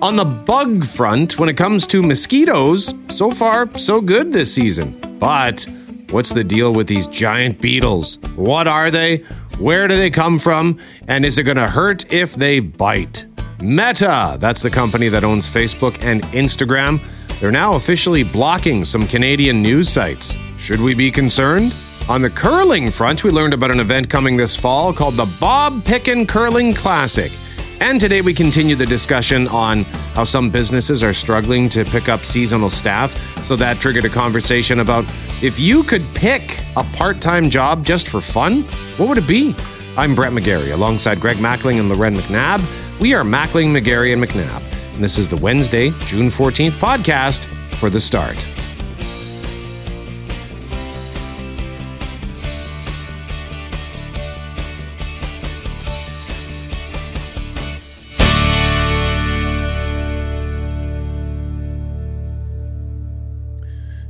On the bug front, when it comes to mosquitoes, so far, so good this season. But what's the deal with these giant beetles? What are they? Where do they come from? And is it going to hurt if they bite? Meta, that's the company that owns Facebook and Instagram. They're now officially blocking some Canadian news sites. Should we be concerned? On the curling front, we learned about an event coming this fall called the Bob Picken Curling Classic. And today we continue the discussion on how some businesses are struggling to pick up seasonal staff. So that triggered a conversation about if you could pick a part time job just for fun, what would it be? I'm Brett McGarry alongside Greg Mackling and Loren McNabb. We are Mackling, McGarry, and McNabb. And this is the Wednesday, June 14th podcast for the start.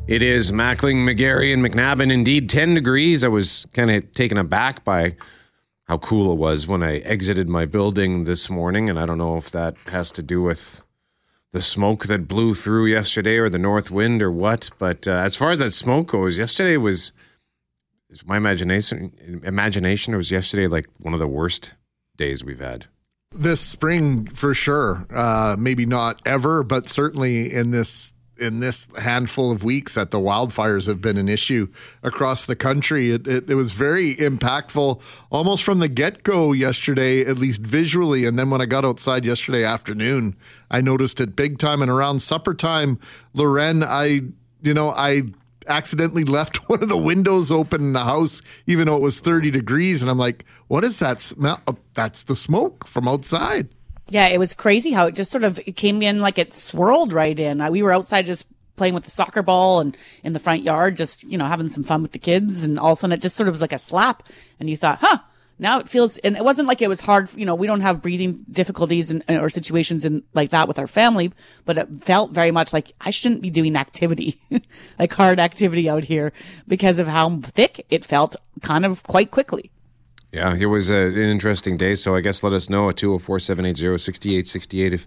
It is Mackling, McGarry, and McNabb, and indeed 10 degrees. I was kind of taken aback by how cool it was when I exited my building this morning, and I don't know if that has to do with the smoke that blew through yesterday or the north wind or what. But uh, as far as that smoke goes, yesterday was my imagination. Imagination it was yesterday like one of the worst days we've had this spring for sure. Uh, maybe not ever, but certainly in this in this handful of weeks that the wildfires have been an issue across the country. It, it, it was very impactful almost from the get go yesterday, at least visually. And then when I got outside yesterday afternoon, I noticed it big time. And around supper time, Loren, I, you know, I accidentally left one of the windows open in the house, even though it was 30 degrees. And I'm like, what is that smell? Oh, that's the smoke from outside. Yeah, it was crazy how it just sort of came in like it swirled right in. We were outside just playing with the soccer ball and in the front yard, just, you know, having some fun with the kids. And all of a sudden it just sort of was like a slap. And you thought, huh, now it feels, and it wasn't like it was hard. You know, we don't have breathing difficulties and, uh, or situations in like that with our family, but it felt very much like I shouldn't be doing activity, like hard activity out here because of how thick it felt kind of quite quickly. Yeah, it was a, an interesting day. So I guess let us know at 204 780 6868 if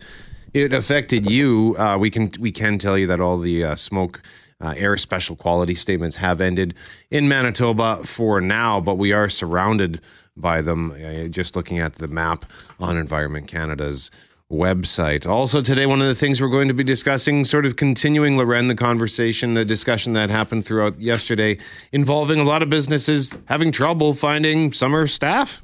it affected you. Uh, we can we can tell you that all the uh, smoke. Uh, air special quality statements have ended in Manitoba for now, but we are surrounded by them. Uh, just looking at the map on Environment Canada's website. Also, today, one of the things we're going to be discussing, sort of continuing, Loren, the conversation, the discussion that happened throughout yesterday, involving a lot of businesses having trouble finding summer staff.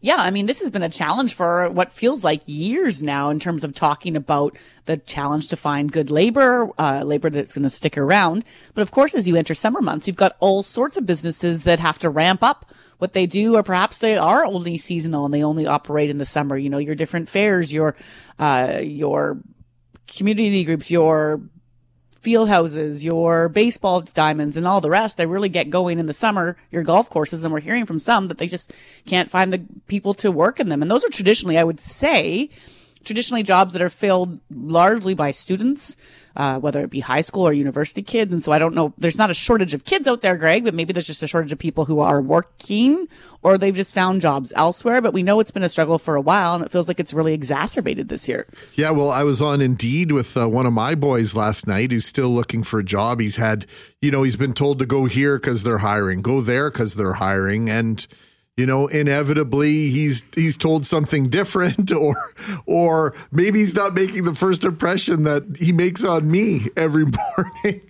Yeah, I mean, this has been a challenge for what feels like years now in terms of talking about the challenge to find good labor, uh, labor that's going to stick around. But of course, as you enter summer months, you've got all sorts of businesses that have to ramp up what they do, or perhaps they are only seasonal and they only operate in the summer. You know, your different fairs, your, uh, your community groups, your field houses, your baseball diamonds and all the rest, they really get going in the summer, your golf courses. And we're hearing from some that they just can't find the people to work in them. And those are traditionally, I would say, traditionally jobs that are filled largely by students uh, whether it be high school or university kids. And so I don't know, there's not a shortage of kids out there, Greg, but maybe there's just a shortage of people who are working or they've just found jobs elsewhere. But we know it's been a struggle for a while and it feels like it's really exacerbated this year. Yeah, well, I was on Indeed with uh, one of my boys last night who's still looking for a job. He's had, you know, he's been told to go here because they're hiring, go there because they're hiring. And, you know inevitably he's he's told something different or or maybe he's not making the first impression that he makes on me every morning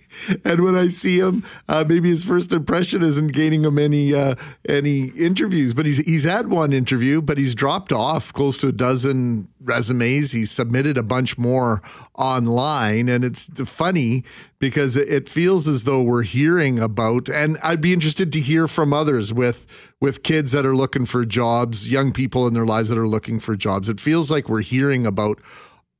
and when I see him, uh, maybe his first impression isn't gaining him any uh, any interviews. But he's he's had one interview, but he's dropped off close to a dozen resumes. He's submitted a bunch more online, and it's funny because it feels as though we're hearing about. And I'd be interested to hear from others with with kids that are looking for jobs, young people in their lives that are looking for jobs. It feels like we're hearing about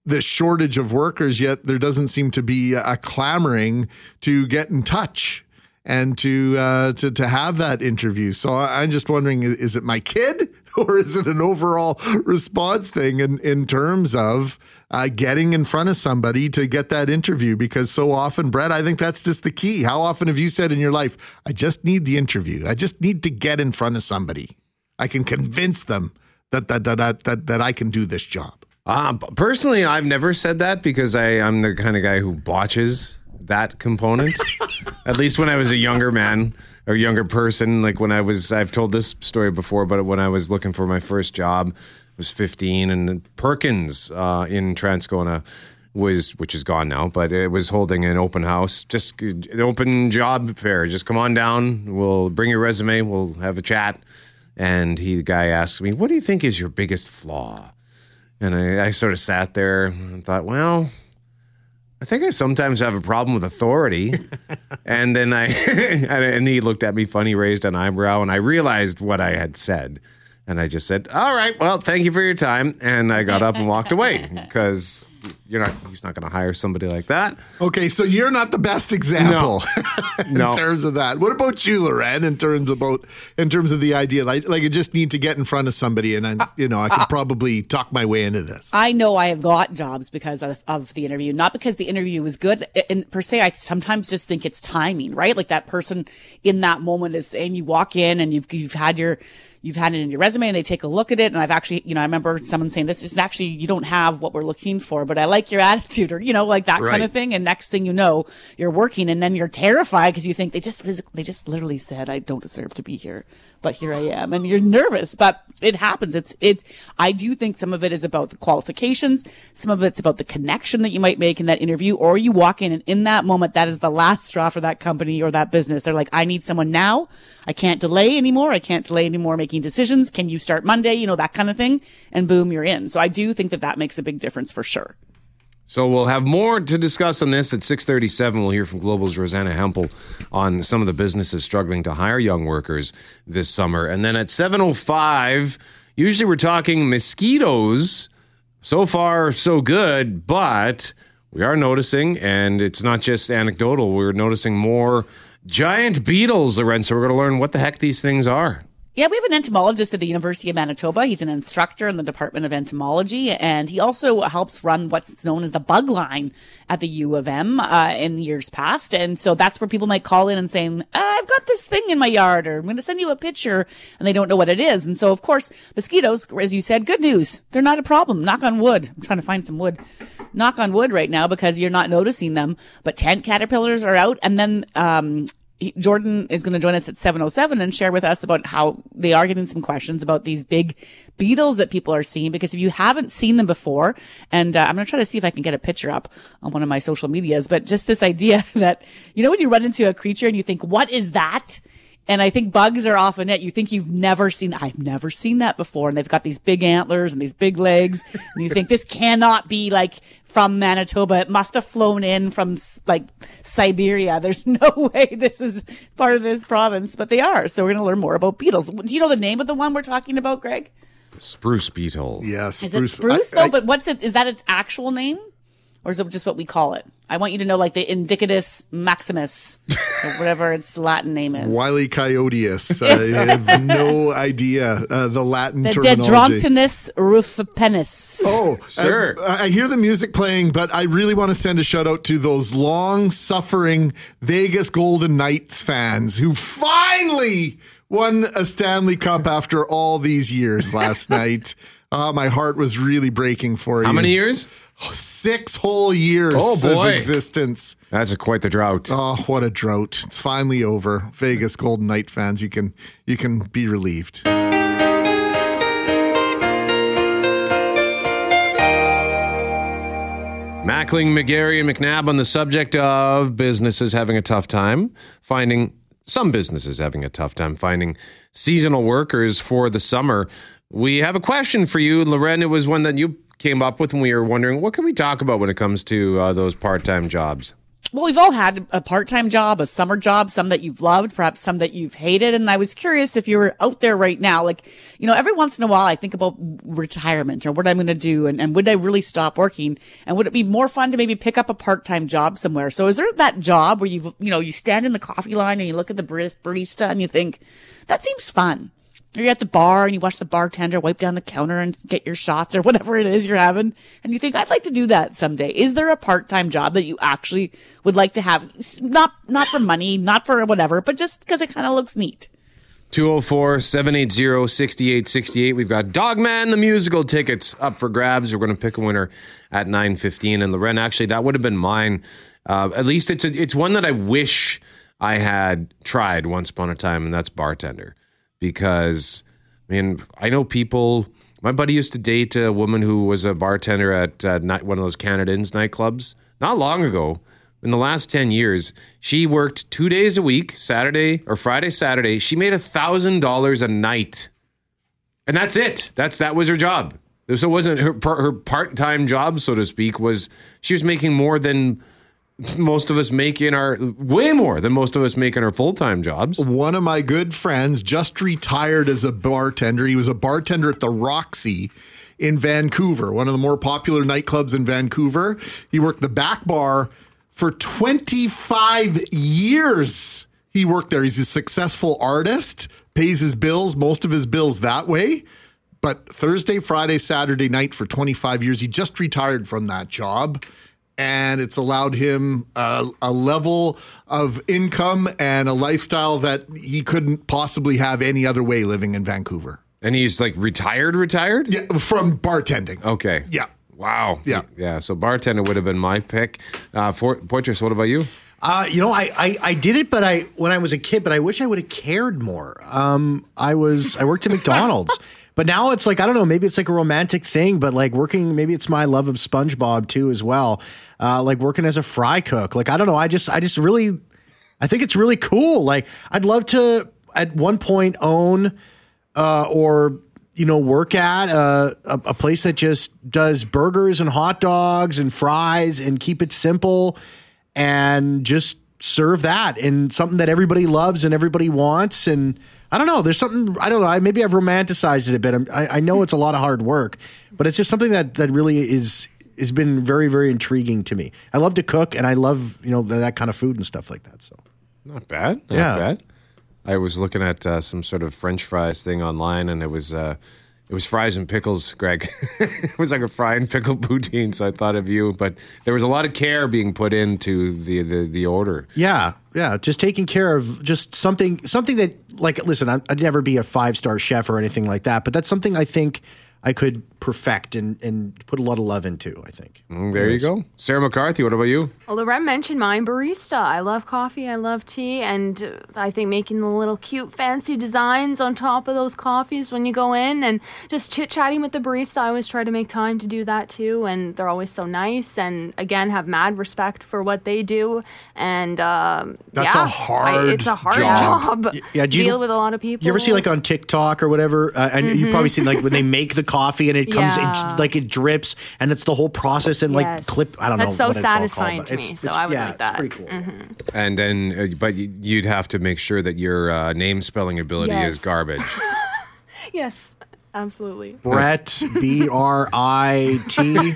the shortage of workers, yet there doesn't seem to be a clamoring to get in touch and to uh, to to have that interview. So I'm just wondering: is it my kid, or is it an overall response thing in in terms of uh, getting in front of somebody to get that interview? Because so often, Brett, I think that's just the key. How often have you said in your life, "I just need the interview. I just need to get in front of somebody. I can convince them that that that that that, that I can do this job." Uh, personally, I've never said that because I, I'm the kind of guy who botches that component. At least when I was a younger man or younger person, like when I was, I've told this story before, but when I was looking for my first job, I was 15, and Perkins uh, in Transcona was, which is gone now, but it was holding an open house, just an open job fair. Just come on down. We'll bring your resume. We'll have a chat. And he, the guy asked me, "What do you think is your biggest flaw?" And I, I sort of sat there and thought, well, I think I sometimes have a problem with authority. and then I, and he looked at me funny, raised an eyebrow, and I realized what I had said. And I just said, all right, well, thank you for your time. And I got up and walked away because you're not, he's not going to hire somebody like that. Okay, so you're not the best example in No. terms of that. What about you, Loren? In terms about in terms of the idea, like, like I just need to get in front of somebody, and I, uh, you know, I can uh, probably talk my way into this. I know I have got jobs because of, of the interview, not because the interview was good. And per se, I sometimes just think it's timing, right? Like that person in that moment is saying you walk in and you've, you've had your, you've had it in your resume and they take a look at it. And I've actually, you know, I remember someone saying this is actually, you don't have what we're looking for, but I like your attitude or, you know, like that kind of thing. And next thing you know, you're working and then you're terrified because you think they just physically, they just literally said, I don't deserve to be here, but here I am. And you're nervous, but it happens. It's, it's, I do think some of it is about the qualifications. Some of it's about the connection that you might make in that interview, or you walk in and in that moment, that is the last straw for that company or that business. They're like, I need someone now. I can't delay anymore. I can't delay anymore making decisions. Can you start Monday? You know, that kind of thing. And boom, you're in. So I do think that that makes a big difference for sure. So we'll have more to discuss on this at 637. We'll hear from Global's Rosanna Hempel on some of the businesses struggling to hire young workers this summer. And then at 705, usually we're talking mosquitoes. So far, so good, but we are noticing, and it's not just anecdotal, we're noticing more giant beetles, Loren. So we're going to learn what the heck these things are. Yeah, we have an entomologist at the University of Manitoba. He's an instructor in the Department of Entomology, and he also helps run what's known as the bug line at the U of M uh, in years past. And so that's where people might call in and saying, "I've got this thing in my yard," or "I'm going to send you a picture," and they don't know what it is. And so, of course, mosquitoes, as you said, good news. They're not a problem. Knock on wood. I'm trying to find some wood. Knock on wood right now because you're not noticing them. But tent caterpillars are out, and then um, he- Jordan is going to join us at 707 and share with us about how they are getting some questions about these big beetles that people are seeing. Because if you haven't seen them before, and uh, I'm going to try to see if I can get a picture up on one of my social medias, but just this idea that, you know, when you run into a creature and you think, what is that? And I think bugs are often it. You think you've never seen, I've never seen that before. And they've got these big antlers and these big legs. And you think this cannot be like from Manitoba. It must have flown in from like Siberia. There's no way this is part of this province, but they are. So we're going to learn more about beetles. Do you know the name of the one we're talking about, Greg? Spruce beetle. Yes, Is it spruce though? but what's it? Is that its actual name? Or is it just what we call it? I want you to know like the Indicus maximus or whatever its Latin name is. Wiley Coyoteus. I have no idea uh, the Latin The terminology. Dendroctonus rufipennis. Oh, Sure. I, I hear the music playing, but I really want to send a shout out to those long suffering Vegas Golden Knights fans who finally won a Stanley Cup after all these years last night. Uh, my heart was really breaking for you. How many years? Six whole years Oh, of existence. That's a, quite the drought. Oh, what a drought! It's finally over. Vegas Golden Knight fans, you can you can be relieved. Mackling, McGarry, and McNabb on the subject of businesses having a tough time finding some businesses having a tough time finding seasonal workers for the summer. We have a question for you, Loren. It was one that you came up with, and we were wondering what can we talk about when it comes to uh, those part-time jobs. Well, we've all had a part-time job, a summer job, some that you've loved, perhaps some that you've hated. And I was curious if you were out there right now, like, you know, every once in a while I think about retirement or what I'm going to do and, and would I really stop working? And would it be more fun to maybe pick up a part-time job somewhere? So is there that job where you, you know, you stand in the coffee line and you look at the bar- barista and you think, that seems fun. You're at the bar and you watch the bartender wipe down the counter and get your shots or whatever it is you're having. And you think, I'd like to do that someday. Is there a part-time job that you actually would like to have? Not, not for money, not for whatever, but just because it kind of looks neat. 204 780 6868. We've got Dogman the musical tickets up for grabs. We're going to pick a winner at 9.15. And Loren, actually, that would have been mine. Uh, at least it's a, it's one that I wish I had tried once upon a time, and that's bartender. Because, I mean, I know people. My buddy used to date a woman who was a bartender at uh, one of those Canada Inns nightclubs not long ago in the last 10 years, she worked two days a week, Saturday or Friday, Saturday. She made $1,000 a night. And that's it. That's that was her job. So it wasn't her, her part-time job, so to speak, was she was making more than most of us make in our way more than most of us make in our full-time jobs. One of my good friends just retired as a bartender. He was a bartender at the Roxy in Vancouver, one of the more popular nightclubs in Vancouver. He worked the back bar for 25 years. He worked there. He's a successful artist, pays his bills, most of his bills that way. But Thursday, Friday, Saturday night for 25 years, he just retired from that job. And it's allowed him a, a level of income and a lifestyle that he couldn't possibly have any other way living in Vancouver. And he's like retired, retired? Yeah, from bartending. Okay. Yeah. Wow. Yeah. Yeah. So bartender would have been my pick. Uh, for, Poitras, what about you? Uh, you know, I, I, I did it, but I when I was a kid, but I wish I would have cared more. Um, I was I worked at McDonald's, but now it's like I don't know, maybe it's like a romantic thing, but like working, maybe it's my love of SpongeBob too as well. Uh, like working as a fry cook, like I don't know, I just I just really, I think it's really cool. Like I'd love to at one point own, uh, or you know, work at a, a, a place that just does burgers and hot dogs and fries and keep it simple and just serve that and something that everybody loves and everybody wants. And I don't know, there's something, I don't know, maybe I've romanticized it a bit. I, I know it's a lot of hard work, but it's just something that, that really is, has been very, very intriguing to me. I love to cook and I love, you know, that, that kind of food and stuff like that. So Not bad. Not Yeah. bad. I was looking at uh, some sort of French fries thing online, and it was uh, it was fries and pickles, Greg. it was like a fry and pickle poutine. So I thought of you, but there was a lot of care being put into the the, the order. Yeah, yeah, just taking care of just something something that like listen, I'd never be a five star chef or anything like that, but that's something I think I could perfect and and put a lot of love into. I think. Mm, There you go, Sarah McCarthy. What about you? Well, Loren mentioned mine, barista. I love coffee, I love tea, and uh, I think making the little cute, fancy designs on top of those coffees when you go in and just chit chatting with the barista. I always try to make time to do that too, and they're always so nice. And again, have mad respect for what they do. And um, That's yeah, a hard I, it's a hard job. job. yeah, do you- deal with a lot of people. You ever see like on TikTok or whatever? Uh, and you've probably seen like when they make the coffee and it comes, Mm-hmm. Yeah. it, like it drips, and it's the whole process and like Yes. clip. I don't That's know. so what it's called, satisfying to me, it's- so it's- I would yeah, like that. It's pretty cool. And then, uh, but you'd have to make sure that your uh, name spelling ability is garbage. Yes, absolutely. Brett B R I T.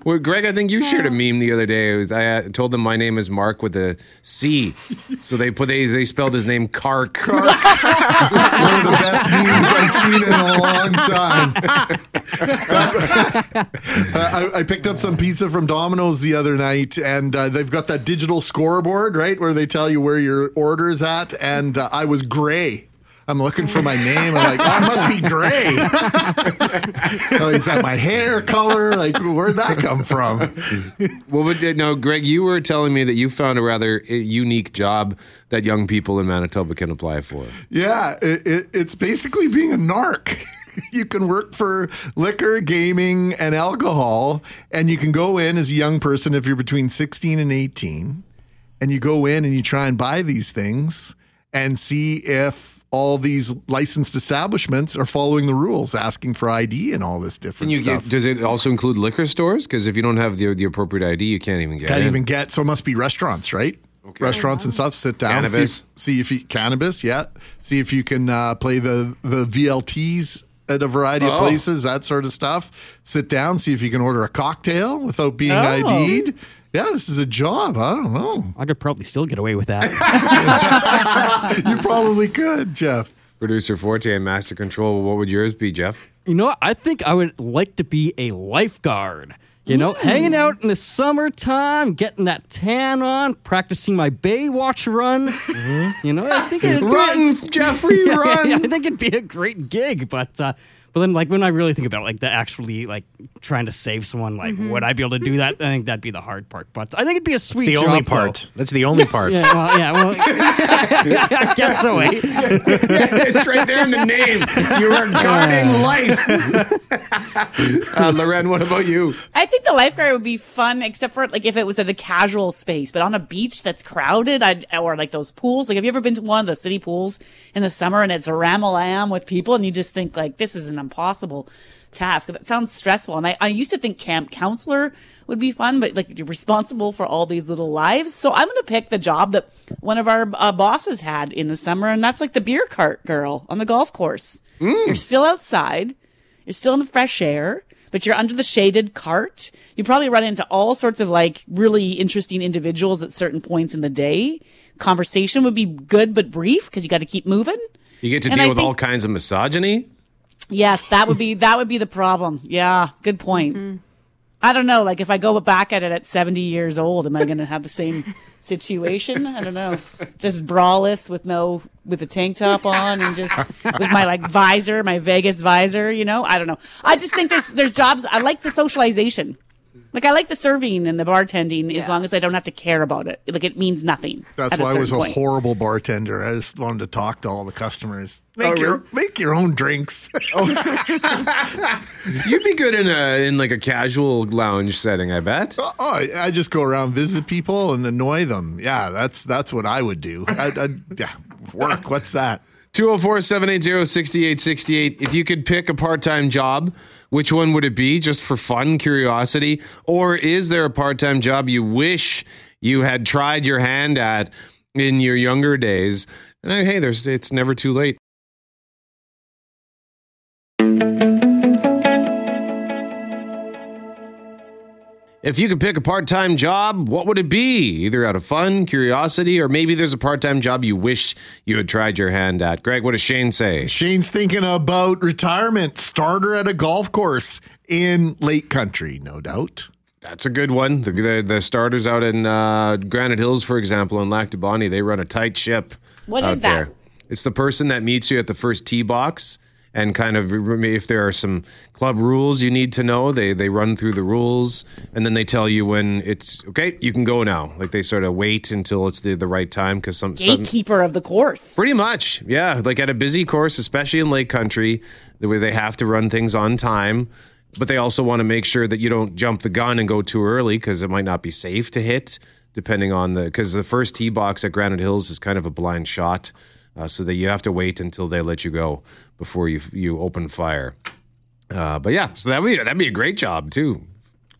well, Greg, I think you shared a meme the other day. It was, I uh, told them my name is Mark with a C, so they put they they spelled his name Kark. One of the best memes I've seen in a long time. Uh, I, I picked up some pizza from Domino's the other night, and uh, they've got that digital scoreboard, right, where they tell you where your order's at. And uh, I was gray. I'm looking for my name. I'm like, oh, I must be gray. oh, is that my hair color? Like, where'd that come from? Well, but uh, no, Greg, you were telling me that you found a rather uh, unique job that young people in Manitoba can apply for. Yeah, it, it, it's basically being a narc. you can work for liquor, gaming, and alcohol, and you can go in as a young person if you're between 16 and 18, and you go in and you try and buy these things and see if all these licensed establishments are following the rules, asking for ID and all this different you stuff. get, does it also include liquor stores? Because if you don't have the the appropriate ID, you can't even get Can't in. even get so it must be restaurants, right? Okay. Restaurants and stuff. Sit down, Cannabis. see, see if you cannabis, yeah. See if you can uh, play the the VLTs at a variety Oh. of places, that sort of stuff. Sit down, see if you can order a cocktail without being Oh. ID'd. Yeah, this is a job. I don't know. I could probably still get away with that. You probably could, Jeff. Producer Forte and Master Control. What would yours be, Jeff? you know what? I think I would like to be a lifeguard You know, hanging out in the summertime, getting that tan on, practicing my Baywatch run. You know, I think it'd be a- Run, Jeffrey, Yeah, run. yeah, I think it'd be a great gig, but uh, but then like when I really think about it, like the actually like trying to save someone, like would I be able to do that? I think that'd be the hard part. But I think it'd be a sweet the job. only though. part. That's the only part. Yeah, well, yeah, well, I guess so. Eh? it's right there in the name. You are guarding life. uh, Loren, what about you? I think the lifeguard would be fun, except for like if it was at a casual space, but on a beach that's crowded, I'd, or like those pools. Like, have you ever been to one of the city pools in the summer and it's a ram with people, and you just think like this is an impossible task. That sounds stressful. And I, I used to think camp counselor would be fun, but like you're responsible for all these little lives. So I'm going to pick the job that one of our uh, bosses had in the summer, and that's like the beer cart girl on the golf course. You're still outside. You're still in the fresh air, but you're under the shaded cart. You probably run into all sorts of like really interesting individuals at certain points in the day. Conversation would be good but brief because you got to keep moving. You get to And deal I with think- all kinds of misogyny. Yes, that would be that would be the problem. Yeah, good point. Mm-hmm. I don't know. Like if I go back at it at 70 years old, am I going to have the same situation? I don't know. Just braless with no with a tank top on and just with my like visor, my Vegas visor, you know? I don't know. I just think there's there's jobs I like the socialization. Like I like the serving and the bartending as long as I don't have to care about it. Like it means nothing. That's at why I was a point. horrible bartender. I just wanted to talk to all the customers. Oh, Make your really? make your own drinks. Oh. You'd be good in a in like a casual lounge setting, I bet. Uh, oh, I I just go around visit people and annoy them. Yeah, that's that's what I would do. I, I, yeah, work. What's that? 204 780 6868. If you could pick a part time job, which one would it be? Just for fun, curiosity? Or is there a part time job you wish you had tried your hand at in your younger days? And hey, there's it's never too late. If you could pick a part time job, what would it be? Either out of fun, curiosity, or maybe there's a part time job you wish you had tried your hand at. Greg, what does Shane say? Shane's thinking about retirement. Starter at a golf course in Lake Country, no doubt. That's a good one. The, the, the starters out in uh, Granite Hills, for example, in Lac du Bonnet, they run a tight ship. What out is that? There. It's the person that meets you at the first tee box and kind of if there are some club rules you need to know, they they run through the rules and then they tell you when it's okay, you can go now. Like they sort of wait until it's the, the right time because some, some Gatekeeper of the course. Pretty much, yeah. Like at a busy course, especially in Lake Country, the way they have to run things on time, but they also want to make sure that you don't jump the gun and go too early because it might not be safe to hit, depending on the because the first tee box at Granite Hills is kind of a blind shot, uh, so that you have to wait until they let you go before you you open fire. Uh, but yeah, so that would be, that'd be a great job too.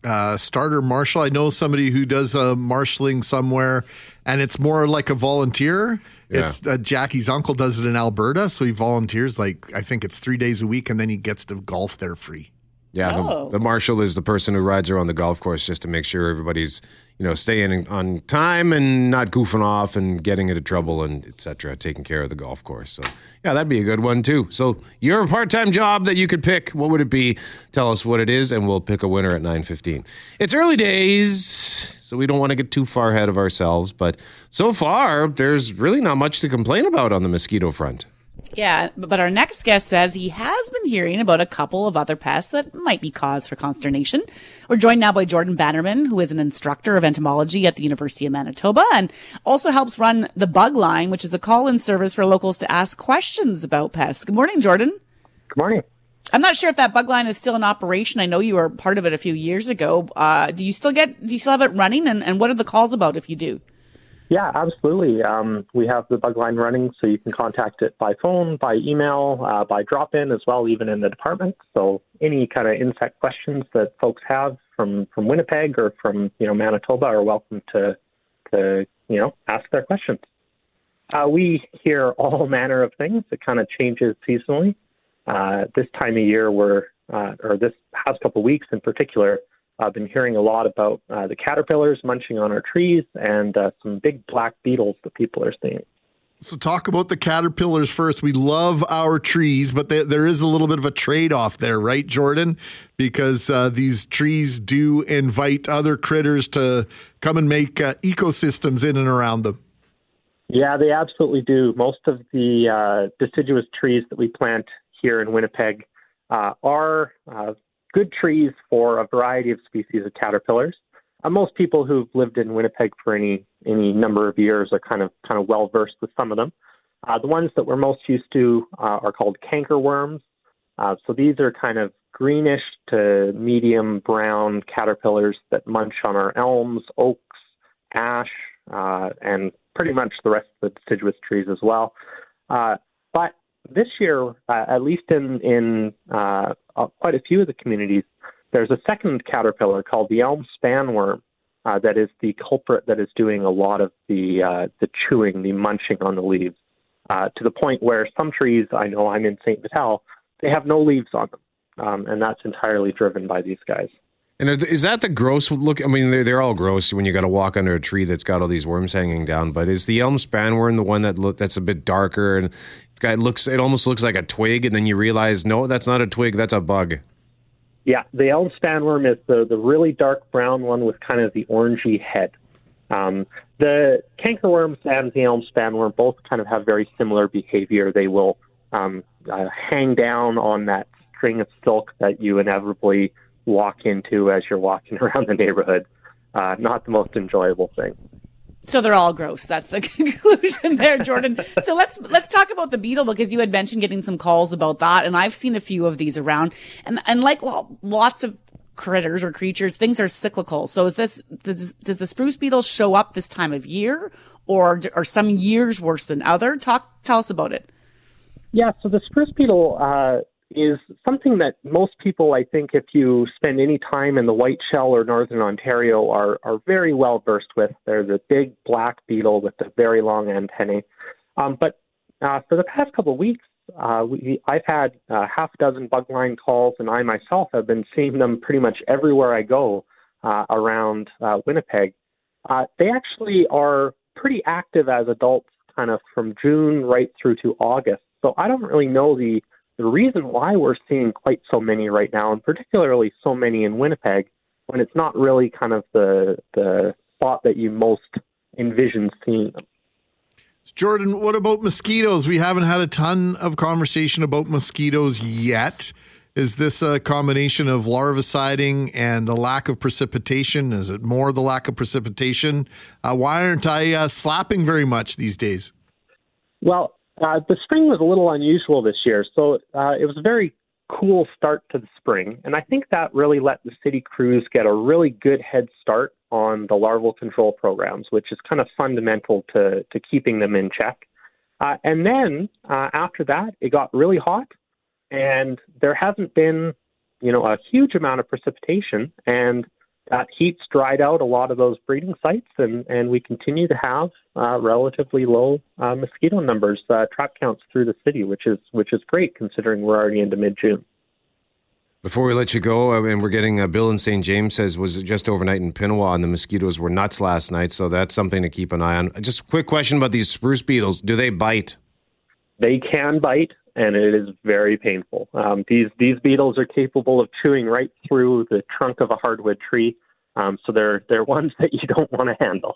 uh, starter marshal. I know somebody who does uh, marshaling somewhere, and it's more like a volunteer. Yeah. It's uh, Jackie's uncle does it in Alberta, so he volunteers like I think it's three days a week, and then he gets to golf there free. Yeah, Oh. the, the marshal is the person who rides around the golf course just to make sure everybody's you know staying on time and not goofing off and getting into trouble and etc. Taking care of the golf course. So yeah, that'd be a good one too. So your part-time job that you could pick, what would it be? Tell us what it is, and we'll pick a winner at nine fifteen. It's early days, so we don't want to get too far ahead of ourselves. But so far, there's really not much to complain about on the mosquito front. Yeah, but our next guest says he has been hearing about a couple of other pests that might be cause for consternation. We're joined now by Jordan Bannerman, who is an instructor of entomology at the University of Manitoba and also helps run the Bug Line, which is a call-in service for locals to ask questions about pests. Good morning, Jordan. Good morning. I'm not sure if that bug line is still in operation. I know you were part of it a few years ago. Uh, do you still get? Do you still have it running? And, and what are the calls about if you do? Yeah, absolutely. Um, we have the bug line running, so you can contact it by phone, by email, uh, by drop in as well, even in the department. So any kind of insect questions that folks have from, from Winnipeg or from you know Manitoba are welcome to to you know ask their questions. Uh, we hear all manner of things. It kind of changes seasonally. Uh, this time of year, we're uh, or this past couple weeks in particular, I've been hearing a lot about uh, the caterpillars munching on our trees and uh, some big black beetles that people are seeing. So talk about the caterpillars first. We love our trees, but they, there is a little bit of a trade-off there, right, Jordan? Because uh, these trees do invite other critters to come and make uh, ecosystems in and around them. Yeah, they absolutely do. Most of the uh, deciduous trees that we plant here in Winnipeg uh, are uh, good trees for a variety of species of caterpillars. Uh, most people who've lived in Winnipeg for any any number of years are kind of kind of well versed with some of them. Uh, the ones that we're most used to uh, are called cankerworms. Uh, so these are kind of greenish to medium brown caterpillars that munch on our elms, oaks, ash, uh, and pretty much the rest of the deciduous trees as well. Uh, this year, at least in in quite a few of the communities, there's a second caterpillar called the elm spanworm uh, that is the culprit that is doing a lot of the uh, the chewing, the munching on the leaves, uh, to the point where some trees, I know I'm in St. Vital, they have no leaves on them, um, and that's entirely driven by these guys. And is that the gross look? I mean, they're, they're all gross when you got to walk under a tree that's got all these worms hanging down. But is the elm spanworm the one that that's a bit darker and it's got it looks it almost looks like a twig, and then you realize no, that's not a twig, that's a bug. Yeah, the elm spanworm is the, the really dark brown one with kind of the orangey head. Um, the cankerworms and the elm spanworm both kind of have very similar behavior. They will um, uh, hang down on that string of silk that you inevitably walk into as you're walking around the neighborhood. Uh, not the most enjoyable thing. So they're all gross. That's the conclusion there, Jordan. so let's let's talk about the beetle because you had mentioned getting some calls about that, and I've seen a few of these around. And and like lots of critters or creatures, things are cyclical. So is this does, does the spruce beetle show up this time of year, or are some years worse than other? Talk tell us about it. Yeah, so the spruce beetle uh, is something that most people, I think, if you spend any time in the Whiteshell or Northern Ontario, are, are very well versed with. They're the big black beetle with the very long antennae. Um, but uh, for the past couple of weeks, uh, we, I've had uh, half a dozen bug line calls, and I myself have been seeing them pretty much everywhere I go uh, around uh, Winnipeg. Uh, they actually are pretty active as adults, kind of from June right through to August. So I don't really know the the reason why we're seeing quite so many right now, and particularly so many in Winnipeg, when it's not really kind of the the spot that you most envision seeing them. Jordan, what about mosquitoes? We haven't had a ton of conversation about mosquitoes yet. Is this a combination of larviciding and the lack of precipitation? Is it more the lack of precipitation? Uh, why aren't I uh, slapping very much these days? Well, uh, the spring was a little unusual this year, so uh, it was a very cool start to the spring, and I think that really let the city crews get a really good head start on the larval control programs, which is kind of fundamental to, to keeping them in check. Uh, and then uh, after that, it got really hot, and there hasn't been, you know, a huge amount of precipitation, and that heat's dried out a lot of those breeding sites, and, and we continue to have uh, relatively low uh, mosquito numbers, uh, trap counts through the city, which is which is great considering we're already into mid June. Before we let you go, uh, and we're getting uh, Bill in St. James says was just overnight in Pinawa, and the mosquitoes were nuts last night, so that's something to keep an eye on. Just a quick question about these spruce beetles: Do they bite? They can bite and it is very painful. Um, these these beetles are capable of chewing right through the trunk of a hardwood tree, um, so they're they're ones that you don't want to handle.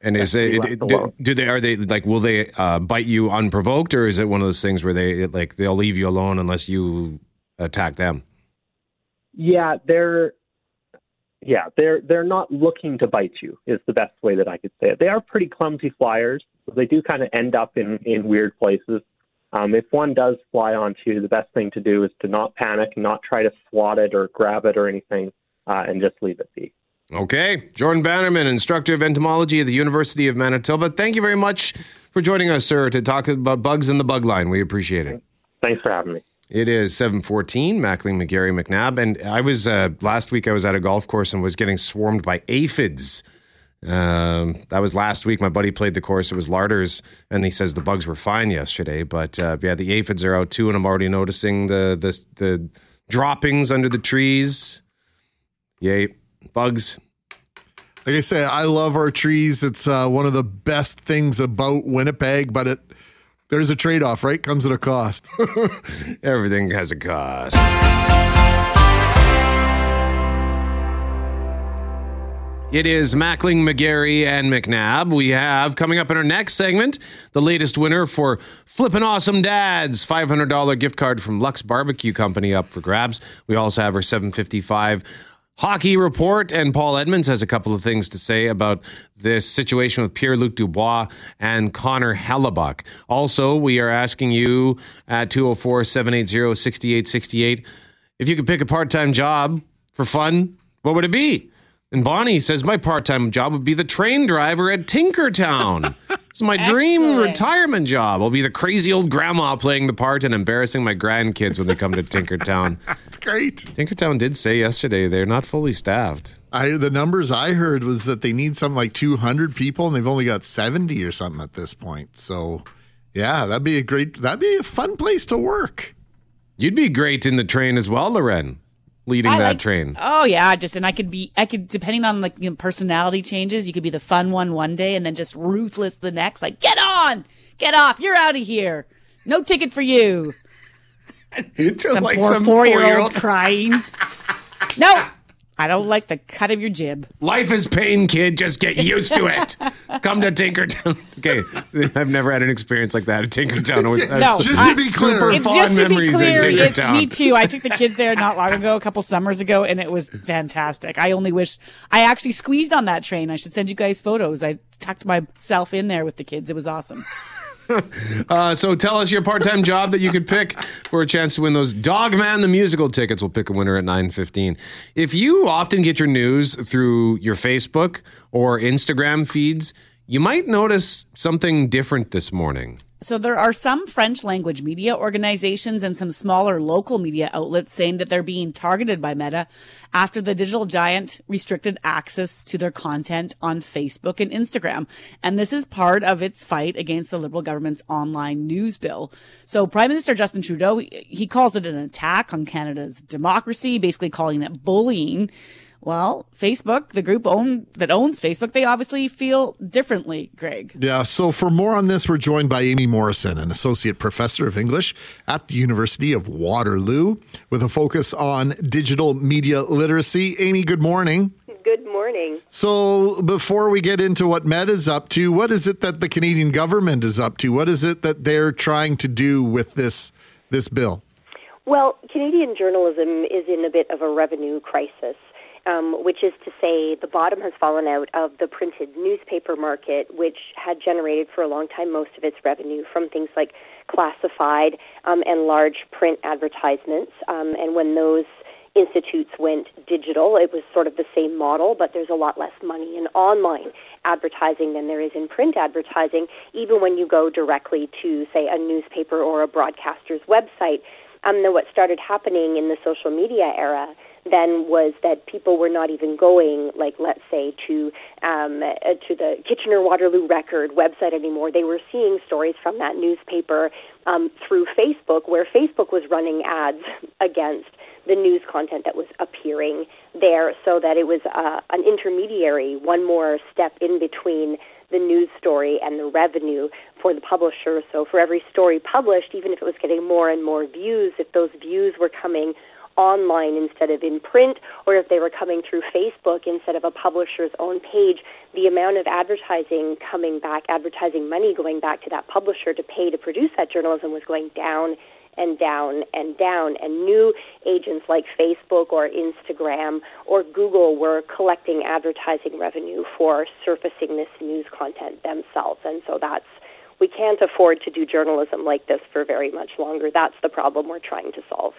And is it, it do, do, they are they like will they uh, bite you unprovoked or is it one of those things where they like they'll leave you alone unless you attack them? Yeah, they're yeah they're they're not looking to bite you is the best way that I could say it. They are pretty clumsy flyers. So they do kind of end up in in weird places. Um, if one does fly onto you, the best thing to do is to not panic, not try to swat it or grab it or anything, uh, and just leave it be. Okay. Jordan Bannerman, instructor of entomology at the University of Manitoba. Thank you very much for joining us, sir, to talk about bugs in the bug line. We appreciate it. Thanks for having me. It is 714, Mackling, McGarry, McNabb. And I was, uh, last week, I was at a golf course and was getting swarmed by aphids. Um, that was last week. My buddy played the course. It was Larters, and he says the bugs were fine yesterday. But uh, yeah, the aphids are out too, and I'm already noticing the the the droppings under the trees. Yay, bugs. Like I say, I love our trees. It's uh, one of the best things about Winnipeg, but it There's a trade off, right? Comes at a cost. Everything has a cost. It is Mackling, McGarry, and McNabb. We have coming up in our next segment the latest winner for Flippin' Awesome Dads $500 gift card from Lux Barbecue Company up for grabs. We also have our 755 hockey report, and Paul Edmonds has a couple of things to say about this situation with Pierre Luc Dubois and Connor Hellebuyck. Also, we are asking you at 204 780 6868 if you could pick a part time job for fun, what would it be? And Bonnie says, My part time job would be the train driver at Tinkertown. It's my dream Excellent. retirement job. I'll be the crazy old grandma playing the part and embarrassing my grandkids when they come to Tinkertown. It's great. Tinkertown did say yesterday they're not fully staffed. I the numbers I heard was that they need something like 200 people and they've only got 70 or something at this point. So, yeah, that'd be a great that'd be a fun place to work. You'd be great in the train as well, Loren, leading I that like- train. Oh yeah, just and I could be I could depending on like you know, personality changes, you could be the fun one one day and then just ruthless the next. Like get on, get off, you're out of here. No ticket for you. Some Like poor some four year four-year-old. old crying. no, I don't like the cut of your jib. Life is pain, kid. Just get used to it. Come to Tinkertown. Okay, I've never had an experience like that at Tinkertown. I was, I No, was Just to be clear, It- just to be clear, in it's me too. I took the kids there not long ago, a couple summers ago, and it was fantastic. I only wish I actually squeezed on that train. I should send you guys photos. I tucked myself in there with the kids. It was awesome. Uh, so tell us your part-time job that you could pick for a chance to win those Dogman the musical tickets. We'll pick a winner at 9:15. If you often get your news through your Facebook or Instagram feeds, you might notice something different this morning. So there are some French language media organizations and some smaller local media outlets saying that they're being targeted by Meta after the digital giant restricted access to their content on Facebook and Instagram. And this is part of its fight against the Liberal government's online news bill. So Prime Minister Justin Trudeau, he calls it an attack on Canada's democracy, basically calling it bullying. Well, Facebook, the group own, that owns Facebook, they obviously feel differently, Greg. Yeah, so for more on this, we're joined by Aimée Morrison, an associate professor of English at the University of Waterloo, with a focus on digital media literacy. Aimée, good morning. Good morning. So, before we get into what Med is up to, what is it that the Canadian government is up to? What is it that they're trying to do with this this bill? Well, Canadian journalism is in a bit of a revenue crisis, um, which is to say the bottom has fallen out of the printed newspaper market, which had generated for a long time most of its revenue from things like classified um, and large print advertisements. Um, and when those institutes went digital, it was sort of the same model, but there's a lot less money in online advertising than there is in print advertising, even when you go directly to, say, a newspaper or a broadcaster's website. Um, then what started happening in the social media era then was that people were not even going, like let's say, to um, uh, to the Kitchener Waterloo Record website anymore. They were seeing stories from that newspaper um, through Facebook, where Facebook was running ads against the news content that was appearing there, so that it was uh, an intermediary, one more step in between the news story and the revenue for the publisher. So for every story published, even if it was getting more and more views, if those views were coming online instead of in print, or if they were coming through Facebook instead of a publisher's own page, the amount of advertising coming back, advertising money going back to that publisher to pay to produce that journalism was going down and down and down. And new agents like Facebook or Instagram or Google were collecting advertising revenue for surfacing this news content themselves. And so that's we can't afford to do journalism like this for very much longer. That's the problem we're trying to solve.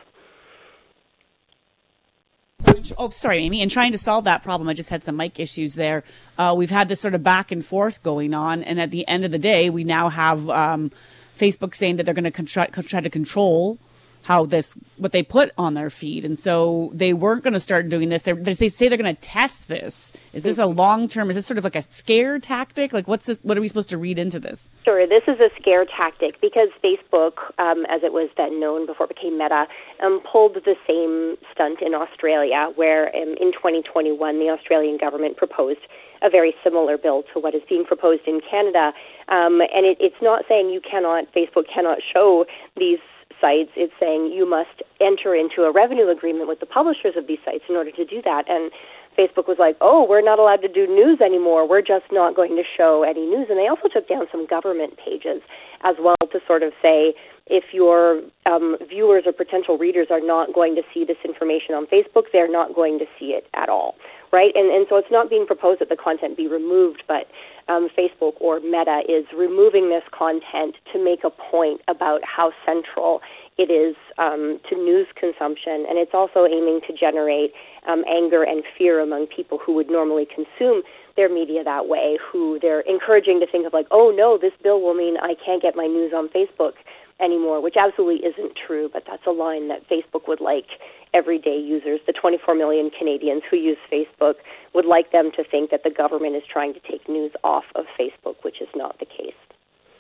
Oh, sorry, Aimée. In trying to solve that problem, I just had some mic issues there. Uh, we've had this sort of back and forth going on, and at the end of the day, we now have um, Facebook saying that they're going to try, try to control how this what they put on their feed, and so they weren't going to start doing this. They're, they say they're going to test this. Is this a long term? Is this sort of like a scare tactic? Like, what's this? What are we supposed to read into this? Sure, this is a scare tactic because Facebook, um, as it was then known before it became Meta, um, pulled the same stunt in Australia, where um, in 2021 the Australian government proposed a very similar bill to what is being proposed in Canada. Um, and it, it's not saying you cannot, Facebook cannot show these sites. It's saying you must enter into a revenue agreement with the publishers of these sites in order to do that. And Facebook was like, oh, we're not allowed to do news anymore. We're just not going to show any news. And they also took down some government pages as well to sort of say, if your um, viewers or potential readers are not going to see this information on Facebook, they're not going to see it at all, right? And and so it's not being proposed that the content be removed, but um, Facebook or Meta is removing this content to make a point about how central it is um, to news consumption, and it's also aiming to generate um, anger and fear among people who would normally consume their media that way, who they're encouraging to think of like, oh no, this bill will mean I can't get my news on Facebook anymore, which absolutely isn't true, but that's a line that Facebook would like everyday users, the 24 million Canadians who use Facebook, would like them to think that the government is trying to take news off of Facebook, which is not the case.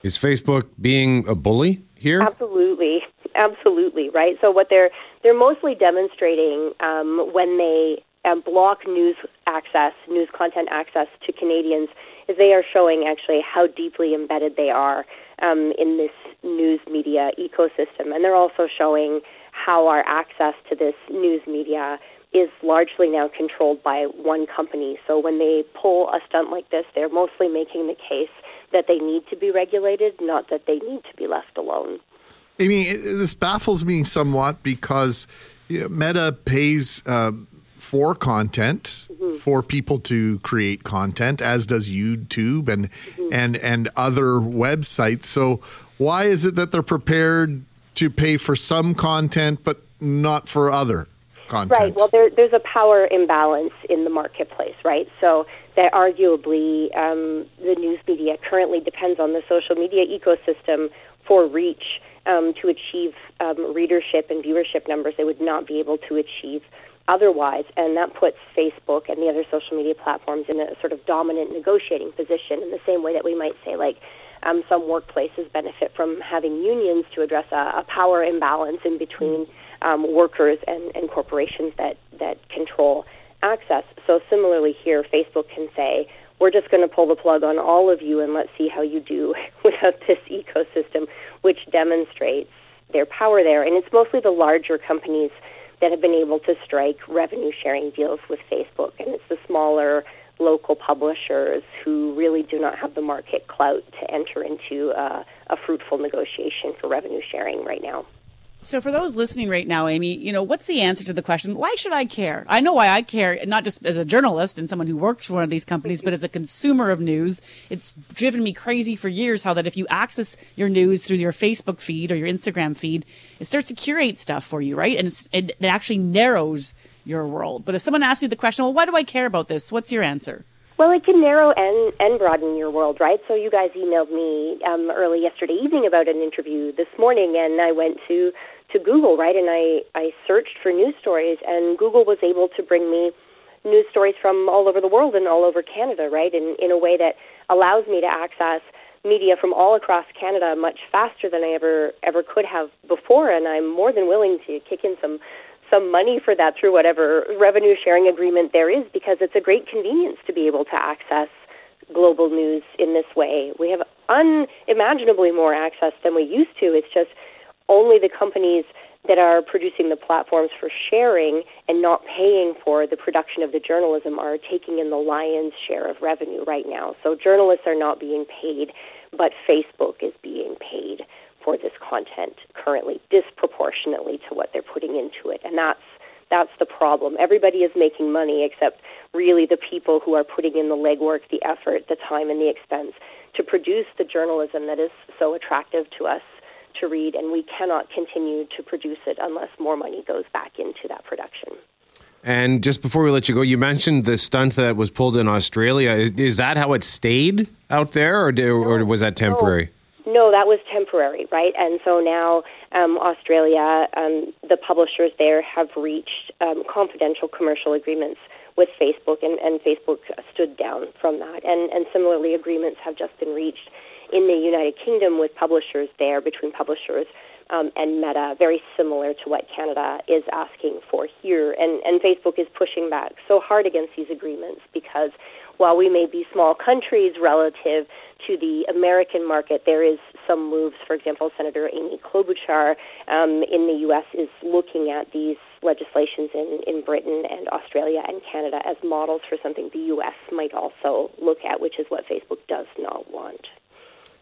Is Facebook being a bully here? Absolutely, absolutely, right. So what they're they're mostly demonstrating um, when they um, block news access, news content access to Canadians, is they are showing actually how deeply embedded they are um, in this news media ecosystem, and they're also showing how our access to this news media is largely now controlled by one company. So when they pull a stunt like this, they're mostly making the case that they need to be regulated, not that they need to be left alone. I mean, this baffles me somewhat because you know, Meta pays uh, for content mm-hmm. for people to create content, as does YouTube and mm-hmm. and and other websites. So why is it that they're prepared to pay for some content but not for other content? Right. Well, there, there's a power imbalance in the marketplace, right? So that arguably um, the news media currently depends on the social media ecosystem for reach um, to achieve um, readership and viewership numbers they would not be able to achieve otherwise, and that puts Facebook and the other social media platforms in a sort of dominant negotiating position in the same way that we might say, like, um, some workplaces benefit from having unions to address a, a power imbalance in between um, workers and, and corporations that, that control access. So, similarly, here, Facebook can say, we're just going to pull the plug on all of you and let's see how you do without this ecosystem, which demonstrates their power there. And it's mostly the larger companies that have been able to strike revenue sharing deals with Facebook, and it's the smaller local publishers who really do not have the market clout to enter into uh, a fruitful negotiation for revenue sharing right now. So for those listening right now, Aimée, you know, what's the answer to the question, why should I care? I know why I care, not just as a journalist and someone who works for one of these companies, but as a consumer of news. It's driven me crazy for years how that if you access your news through your Facebook feed or your Instagram feed, it starts to curate stuff for you, right? And it, it actually narrows your world. But if someone asks you the question, well, why do I care about this? What's your answer? Well, it can narrow and, and broaden your world, right? So you guys emailed me um, early yesterday evening about an interview this morning, and I went to to Google, right? And I, I searched for news stories, and Google was able to bring me news stories from all over the world and all over Canada, right? In, in a way that allows me to access media from all across Canada much faster than I ever ever could have before, and I'm more than willing to kick in some some money for that through whatever revenue sharing agreement there is because it's a great convenience to be able to access global news in this way. We have unimaginably more access than we used to. It's just only the companies that are producing the platforms for sharing and not paying for the production of the journalism are taking in the lion's share of revenue right now. So journalists are not being paid, but Facebook is being paid for this content currently disproportionately to what they're putting into it. And that's that's the problem. Everybody is making money except really the people who are putting in the legwork, the effort, the time and the expense to produce the journalism that is so attractive to us to read, and we cannot continue to produce it unless more money goes back into that production. And just before we let you go, you mentioned the stunt that was pulled in Australia. Is, is that how it stayed out there, or, did, or was that temporary? No, no, that was temporary, right? And so now um, Australia, um, the publishers there have reached um, confidential commercial agreements with Facebook, and, and Facebook stood down from that. And, and similarly, agreements have just been reached in the United Kingdom with publishers there, between publishers um, and Meta, very similar to what Canada is asking for here. And, and Facebook is pushing back so hard against these agreements because while we may be small countries relative to the American market, there is some moves. For example, Senator Amy Klobuchar um, in the U.S. is looking at these legislations in, in Britain and Australia and Canada as models for something the U.S. might also look at, which is what Facebook does not want.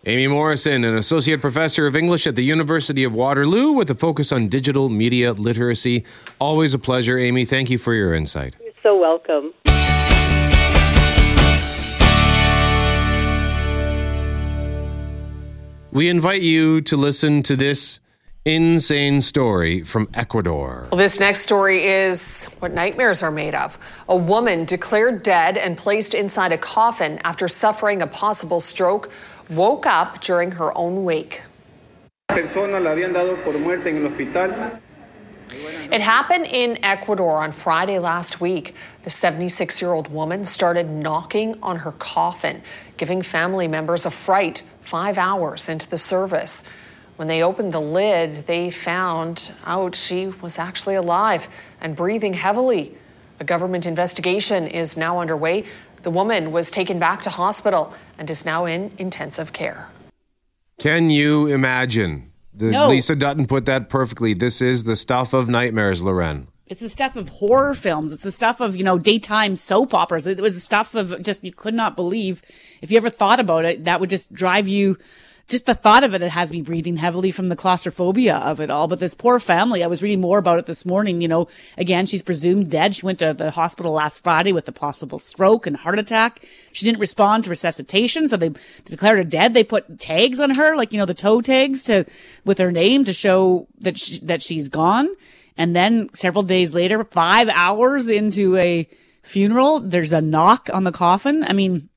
Aimée Morrison, an associate professor of English at the University of Waterloo with a focus on digital media literacy. Always a pleasure, Aimée. Thank you for your insight. You're so welcome. We invite you to listen to this insane story from Ecuador. Well, this next story is what nightmares are made of. A woman declared dead and placed inside a coffin after suffering a possible stroke woke up during her own wake. It happened in Ecuador on Friday last week. The 76 year old woman started knocking on her coffin, giving family members a fright five hours into the service. When they opened the lid, they found out she was actually alive and breathing heavily. A government investigation is now underway. The woman was taken back to hospital and is now in intensive care. Can you imagine? The, No. Lisa Dutton put that perfectly. This is the stuff of nightmares, Loren. It's the stuff of horror films. It's the stuff of, you know, daytime soap operas. It was the stuff of just, you could not believe. If you ever thought about it, that would just drive you, just the thought of it, it has me breathing heavily from the claustrophobia of it all. But this poor family, I was reading more about it this morning. You know, again, she's presumed dead. She went to the hospital last Friday with a possible stroke and heart attack. She didn't respond to resuscitation. So they declared her dead. They put tags on her, like, you know, the toe tags to, with her name to show that she, that she's gone. And then several days later, five hours into a funeral, there's a knock on the coffin. I mean,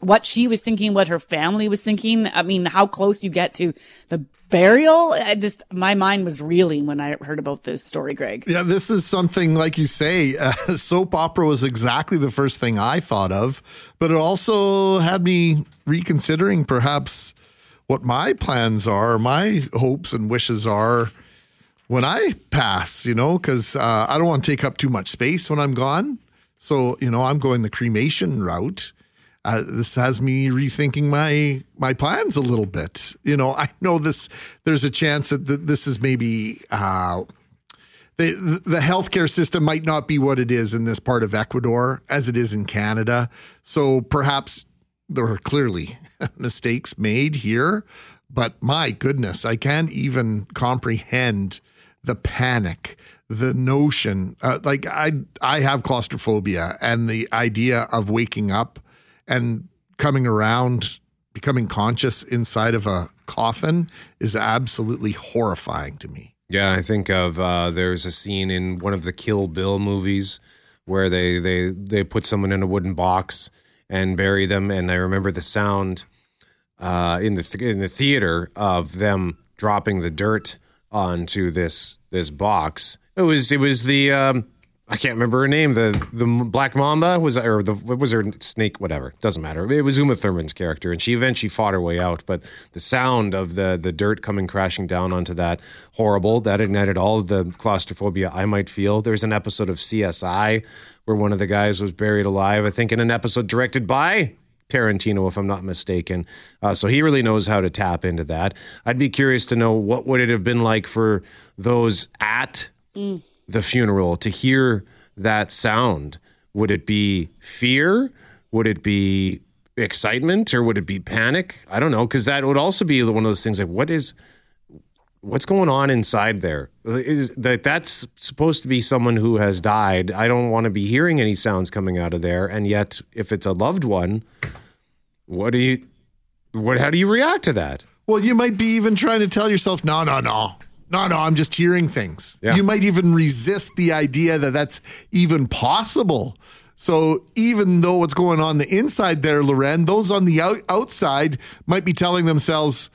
what she was thinking, what her family was thinking. I mean, how close you get to the burial. I just, my mind was reeling when I heard about this story, Greg. Yeah, this is something like you say. Uh, soap opera was exactly the first thing I thought of, but it also had me reconsidering perhaps what my plans are, my hopes and wishes are when I pass. You know, because uh, I don't want to take up too much space when I'm gone. So you know, I'm going the cremation route. Uh, this has me rethinking my my plans a little bit. You know, I know this. There's a chance that th- this is maybe uh, the the healthcare system might not be what it is in this part of Ecuador as it is in Canada. So perhaps there are clearly mistakes made here, but my goodness, I can't even comprehend the panic, the notion. Uh, like I I have claustrophobia, and the idea of waking up and coming around, becoming conscious inside of a coffin is absolutely horrifying to me. Yeah, I think of uh, there's a scene in one of the Kill Bill movies where they they they put someone in a wooden box and bury them, and I remember the sound uh, in the th- in the theater of them dropping the dirt onto this this box. It was it was the um, I can't remember her name. The the Black Mamba was or the was her snake? Whatever doesn't matter. It was Uma Thurman's character, and she eventually fought her way out. But the sound of the the dirt coming crashing down onto that horrible that ignited all of the claustrophobia I might feel. There's an episode of CSI where one of the guys was buried alive. I think in an episode directed by Tarantino, if I'm not mistaken. Uh, so he really knows how to tap into that. I'd be curious to know what would it have been like for those at the funeral to hear that sound. Would it be fear? Would it be excitement, or would it be panic? I don't know, because that would also be one of those things like what is what's going on inside there is that that's supposed to be someone who has died i don't want to be hearing any sounds coming out of there and yet if it's a loved one what do you what how do you react to that Well, you might be even trying to tell yourself, no, no, no. No, no, I'm just hearing things. Yeah. You might even resist the idea that that's even possible. So even though what's going on the inside there, Loren, those on the out- outside might be telling themselves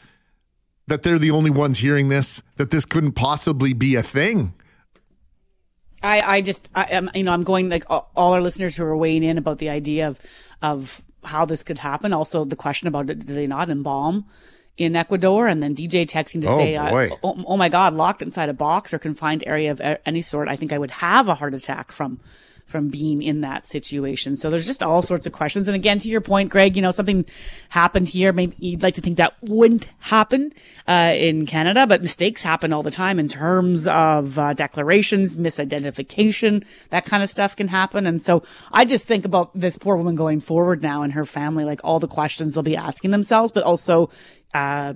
that they're the only ones hearing this, that this couldn't possibly be a thing. I, I just, I am, you know, I'm going like all all our listeners who are weighing in about the idea of, of how this could happen. Also, the question about it, do they not embalm in Ecuador, and then DJ texting to Oh, say, uh, oh, "Oh my God, locked inside a box or confined area of any sort, I think I would have a heart attack from." From being in that situation. So there's just all sorts of questions. And again, to your point, Greg, you know, something happened here. Maybe you'd like to think that wouldn't happen, uh, in Canada, but mistakes happen all the time in terms of, uh, declarations, misidentification, that kind of stuff can happen. And so I just think about this poor woman going forward now and her family, like all the questions they'll be asking themselves, but also, uh,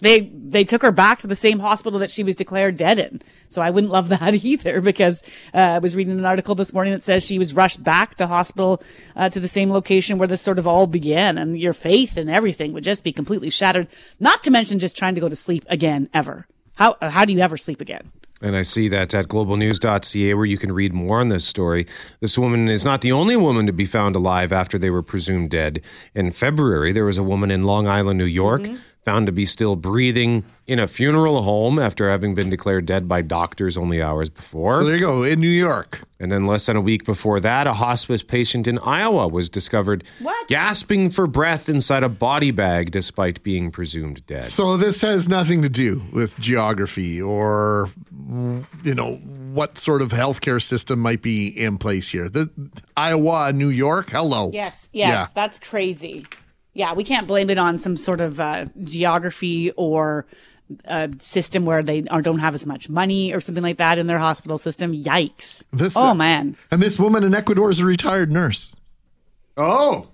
they they took her back to the same hospital that she was declared dead in. So I wouldn't love that either because uh, I was reading an article this morning that says she was rushed back to hospital uh, to the same location where this sort of all began, and your faith and everything would just be completely shattered. Not to mention just trying to go to sleep again ever. How how do you ever sleep again? And I see that at globalnews.ca where you can read more on this story. This woman is not the only woman to be found alive after they were presumed dead. In February, there was a woman in Long Island, New York, mm-hmm. Found to be still breathing in a funeral home after having been declared dead by doctors only hours before. So there you go in New York. And then less than a week before that, a hospice patient in Iowa was discovered What? gasping for breath inside a body bag despite being presumed dead. So this has nothing to do with geography or you know what sort of healthcare system might be in place here. The Iowa, New York, hello. Yes, yes, Yeah. that's crazy. Yeah, we can't blame it on some sort of uh, geography or uh, system where they or don't have as much money or something like that in their hospital system. Yikes! This- oh man, And this woman in Ecuador is a retired nurse. Oh.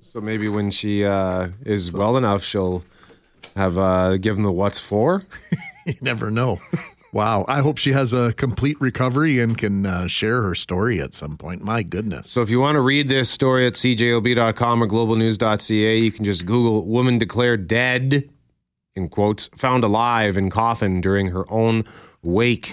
So maybe when she uh, is well enough, she'll have uh, given the what's for. You never know. Wow. I hope she has a complete recovery and can uh, share her story at some point. My goodness. So if you want to read this story at cjob.com or globalnews.ca, you can just Google woman declared dead, in quotes, found alive in coffin during her own wake.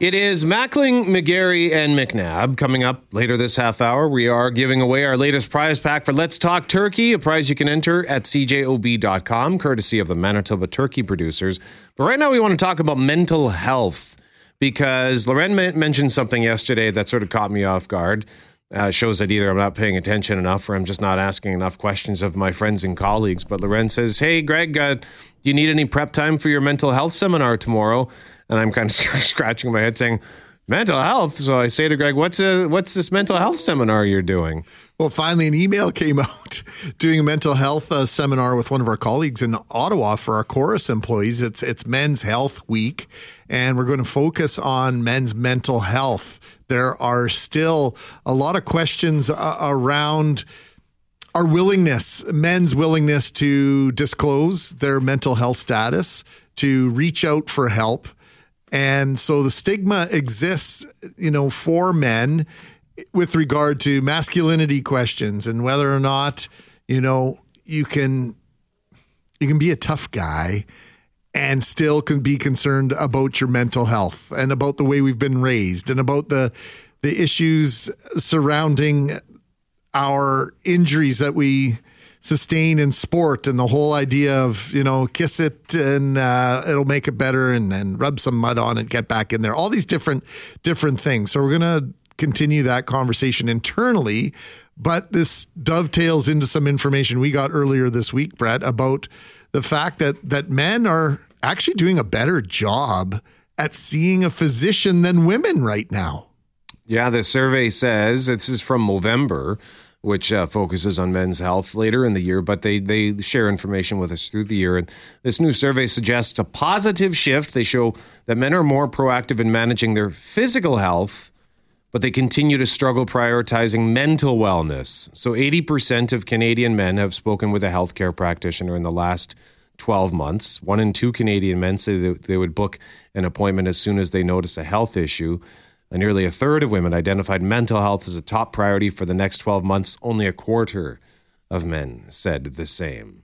It is Mackling, McGarry, and McNabb coming up later this half hour. We are giving away our latest prize pack for Let's Talk Turkey, a prize you can enter at cjob.com, courtesy of the Manitoba turkey producers. But right now, we want to talk about mental health because Loren men- mentioned something yesterday that sort of caught me off guard. Uh, shows that either I'm not paying attention enough or I'm just not asking enough questions of my friends and colleagues. But Loren says, Hey, Greg, uh, do you need any prep time for your mental health seminar tomorrow? And I'm kind of scratching my head saying, Mental health. So I say to Greg, What's, a, what's this mental health seminar you're doing? Well, finally, an email came out doing a mental health uh, seminar with one of our colleagues in Ottawa for our Corus employees. It's it's Men's Health Week, and we're going to focus on men's mental health. There are still a lot of questions uh, around our willingness, men's willingness to disclose their mental health status, to reach out for help. And so the stigma exists, you know, for men with regard to masculinity questions and whether or not, you know, you can you can be a tough guy and still can be concerned about your mental health and about the way we've been raised and about the the issues surrounding our injuries that we sustain in sport and the whole idea of you know kiss it and uh, it'll make it better and then rub some mud on it get back in there. All these different different things. So we're going to continue that conversation internally but this dovetails into some information we got earlier this week brett about the fact that that men are actually doing a better job at seeing a physician than women right now. Yeah, the survey says this is from Movember, which uh, focuses on men's health later in the year, but they they share information with us through the year. And this new survey suggests a positive shift. They show that men are more proactive in managing their physical health, but they continue to struggle prioritizing mental wellness. So, 80% of Canadian men have spoken with a healthcare practitioner in the last 12 months. One in two Canadian men say they would book an appointment as soon as they notice a health issue. And nearly a third of women identified mental health as a top priority for the next 12 months. Only a quarter of men said the same.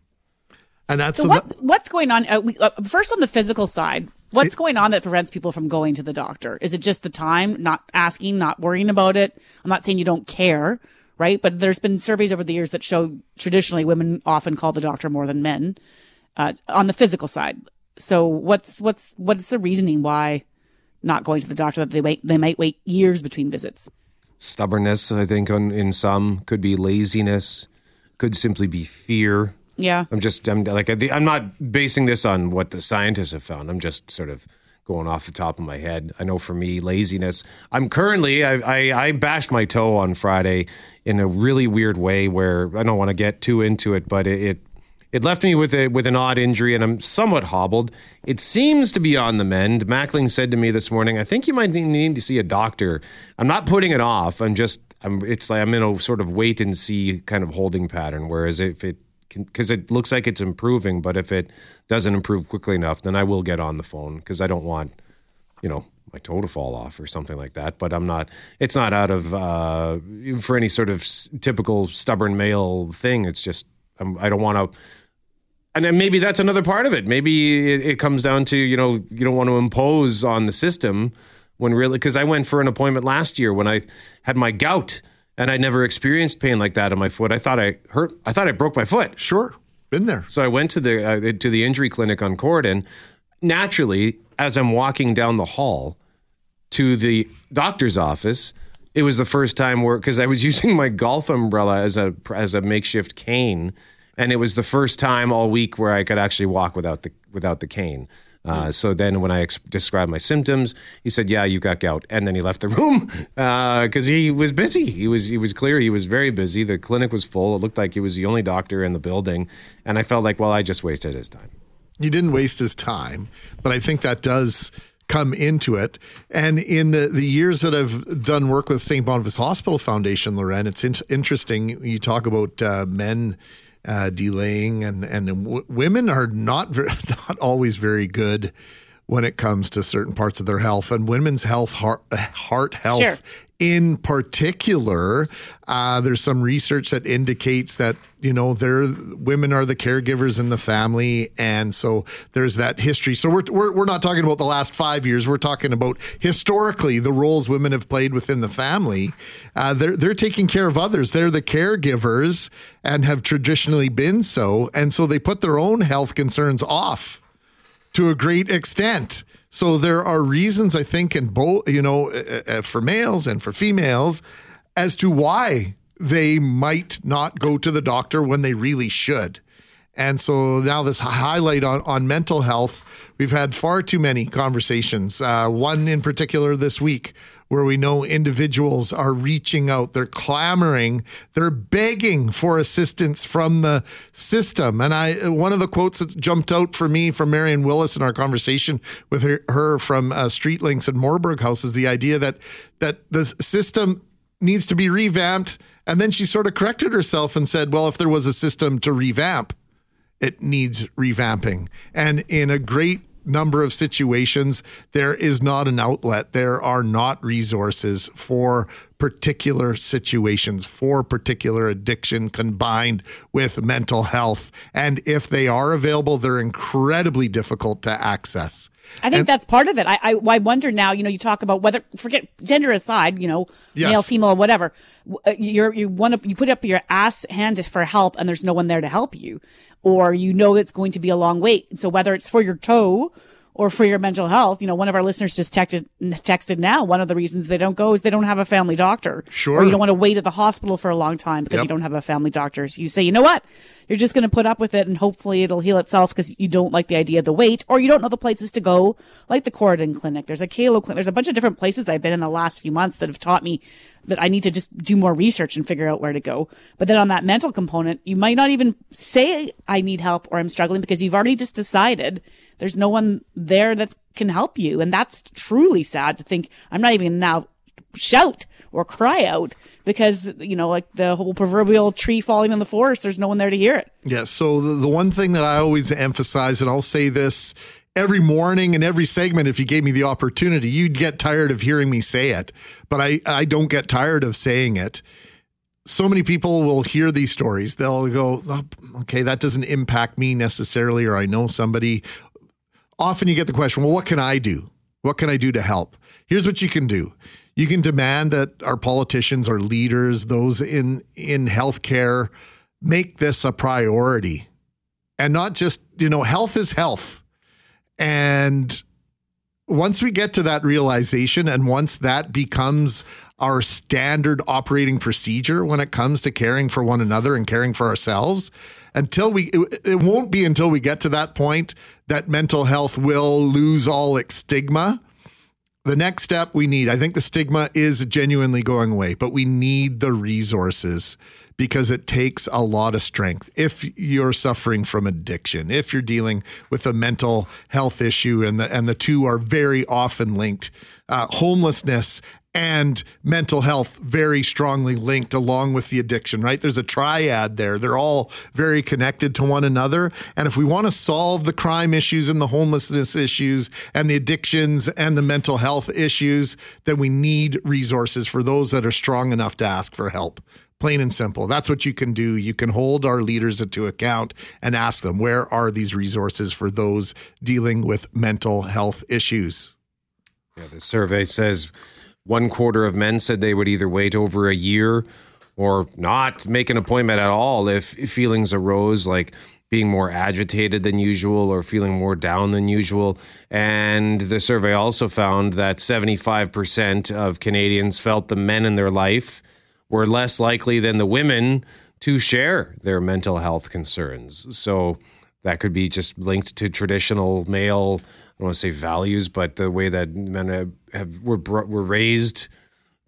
and that's So so what that- what's going on? Uh, we, uh, first, on the physical side, what's going on that prevents people from going to the doctor? Is it just the time, not asking, not worrying about it? I'm not saying you don't care, right? But there's been surveys over the years that show traditionally women often call the doctor more than men uh, on the physical side. So what's what's what's the reasoning why not going to the doctor that they wait they might wait years between visits. Stubbornness, I think, on, in some could be laziness, could simply be fear. Yeah. I'm just, I'm like, I'm not basing this on what the scientists have found. I'm just sort of going off the top of my head. I know for me, laziness. I'm currently, I, I, I bashed my toe on Friday in a really weird way where I don't want to get too into it, but it, it it left me with a with an odd injury, and I'm somewhat hobbled. It seems to be on the mend. Mackling said to me this morning, "I think you might need to see a doctor." I'm not putting it off. I'm just, I'm. It's like I'm in a sort of wait and see kind of holding pattern. Whereas if it, because it looks like it's improving, but if it doesn't improve quickly enough, then I will get on the phone because I don't want, you know, my toe to fall off or something like that. But I'm not. It's not out of uh, for any sort of s- typical stubborn male thing. It's just I'm, I don't want to and then maybe that's another part of it. Maybe it, it, comes down to you know you don't want to impose on the system when really because I went for an appointment last year when I had my gout and I never experienced pain like that in my foot. I thought I hurt. I thought I broke my foot. Sure, been there. So I went to the uh, to the injury clinic on Corydon. Naturally, as I'm walking down the hall to the doctor's office, it was the first time where because I was using my golf umbrella as a as a makeshift cane and it was the first time all week where I could actually walk without the without the cane. Uh, so then, when I ex- described my symptoms, he said, "Yeah, you got gout," and then he left the room because uh, he was busy. He was he was clear he was very busy. The clinic was full. It looked like he was the only doctor in the building, and I felt like, well, I just wasted his time. You didn't waste his time, but I think that does come into it. And in the, the years that I've done work with St. Boniface Hospital Foundation, Loren, it's in- interesting. You talk about uh, men uh, delaying, and and w- women are not very, not always very good when it comes to certain parts of their health and women's health, heart, heart health. Sure. In particular, uh, there's some research that indicates that you know women are the caregivers in the family, and so there's that history. So we're we're, we're not talking about the last five years. We're talking about historically the roles women have played within the family. Uh, they're they're taking care of others. They're the caregivers and have traditionally been so, and so they put their own health concerns off to a great extent. So there are reasons I think in both, you know, uh, uh, for males and for females as to why they might not go to the doctor when they really should. And so now this highlight on, on mental health, we've had far too many conversations. Uh, one in particular this week where we know individuals are reaching out, they're clamoring, they're begging for assistance from the system. And I, one of the quotes that jumped out for me from Marion Willis in our conversation with her, her from uh, Street Links and Morberg House is the idea that that the system needs to be revamped. And then she sort of corrected herself and said, well, if there was a system to revamp, it needs revamping. And in a great number of situations, there is not an outlet. There are not resources for particular situations, for particular addiction combined with mental health. And if they are available, they're incredibly difficult to access. I think And- that's part of it. I, I I wonder now. You know, you talk about whether forget gender aside. You know, Yes. male, female, whatever. uh, You're you want to you put up your ass hand for help, and there's no one there to help you, or you know it's going to be a long wait. So whether it's for your toe or for your mental health, you know, one of our listeners just texted texted now. One of the reasons they don't go is they don't have a family doctor. Sure. Or you don't want to wait at the hospital for a long time because Yep. you don't have a family doctor. So you say, you know what? You're just going to put up with it and hopefully it'll heal itself because you don't like the idea of the wait or you don't know the places to go, like the Corydon Clinic. There's a Kalo Clinic. There's a bunch of different places I've been in the last few months that have taught me that I need to just do more research and figure out where to go. But then on that mental component, you might not even say I need help or I'm struggling because you've already just decided there's no one there that can help you. And that's truly sad to think I'm not even now shout or cry out because, you know, like the whole proverbial tree falling in the forest, there's no one there to hear it. Yeah. So the, the one thing that I always emphasize, and I'll say this every morning and every segment, if you gave me the opportunity, you'd get tired of hearing me say it, but I, I don't get tired of saying it. So many people will hear these stories. They'll go, oh, okay, that doesn't impact me necessarily, or I know somebody. Often you get the question, well, what can I do? What can I do to help? Here's what you can do. You can demand that our politicians, our leaders, those in in healthcare make this a priority. And not just, you know, health is health. And once we get to that realization and once that becomes our standard operating procedure when it comes to caring for one another and caring for ourselves, until we it, it won't be until we get to that point that mental health will lose all its stigma the next step we need i think the stigma is genuinely going away but we need the resources because it takes a lot of strength. If you're suffering from addiction if you're dealing with a mental health issue and the and the two are very often linked uh, homelessness and mental health very strongly linked along with the addiction, right? There's a triad there. They're all very connected to one another. And if we want to solve the crime issues and the homelessness issues and the addictions and the mental health issues, then we need resources for those that are strong enough to ask for help. Plain and simple. That's what you can do. You can hold our leaders to account and ask them, where are these resources for those dealing with mental health issues? Yeah, the survey says one quarter of men said they would either wait over a year or not make an appointment at all if feelings arose like being more agitated than usual or feeling more down than usual. And the survey also found that 75% of Canadians felt the men in their life were less likely than the women to share their mental health concerns. So that could be just linked to traditional male I don't want to say values, but the way that men have, have were were raised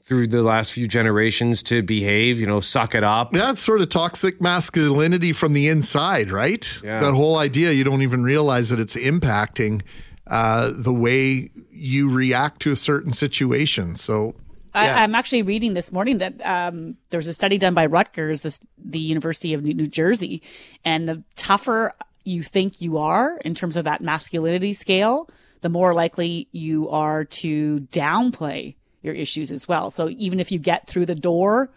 through the last few generations to behave, you know, suck it up. That's sort of toxic masculinity from the inside, right? Yeah. That whole idea, you don't even realize that it's impacting uh, the way you react to a certain situation. So, yeah. I, am actually reading this morning that um, there was a study done by Rutgers, this, the University of New Jersey, and the tougher you think you are in terms of that masculinity scale, the more likely you are to downplay your issues as well. So even if you get through the door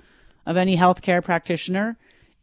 of any healthcare practitioner,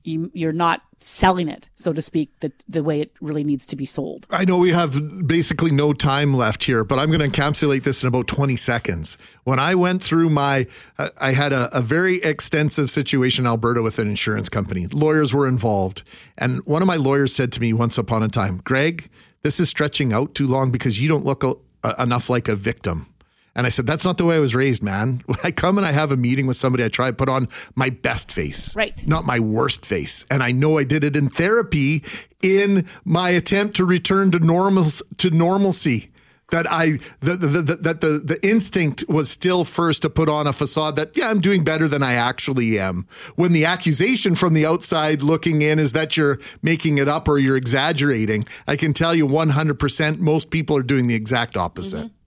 you, you're not selling it, so to speak, the, the way it really needs to be sold. I know we have basically no time left here, but I'm going to encapsulate this in about 20 seconds. When I went through my, uh, I had a, a very extensive situation in Alberta with an insurance company. Lawyers were involved. And one of my lawyers said to me once upon a time, Greg, this is stretching out too long because you don't look a, enough like a victim. And I said, that's not the way I was raised, man. When I come and I have a meeting with somebody, I try to put on my best face, right? Not my worst face. And I know I did it in therapy in my attempt to return to normal to normalcy. That I the, the, the, that the the instinct was still first to put on a facade that yeah I'm doing better than I actually am. When the accusation from the outside looking in is that you're making it up or you're exaggerating, I can tell you 100% most people are doing the exact opposite. Mm-hmm.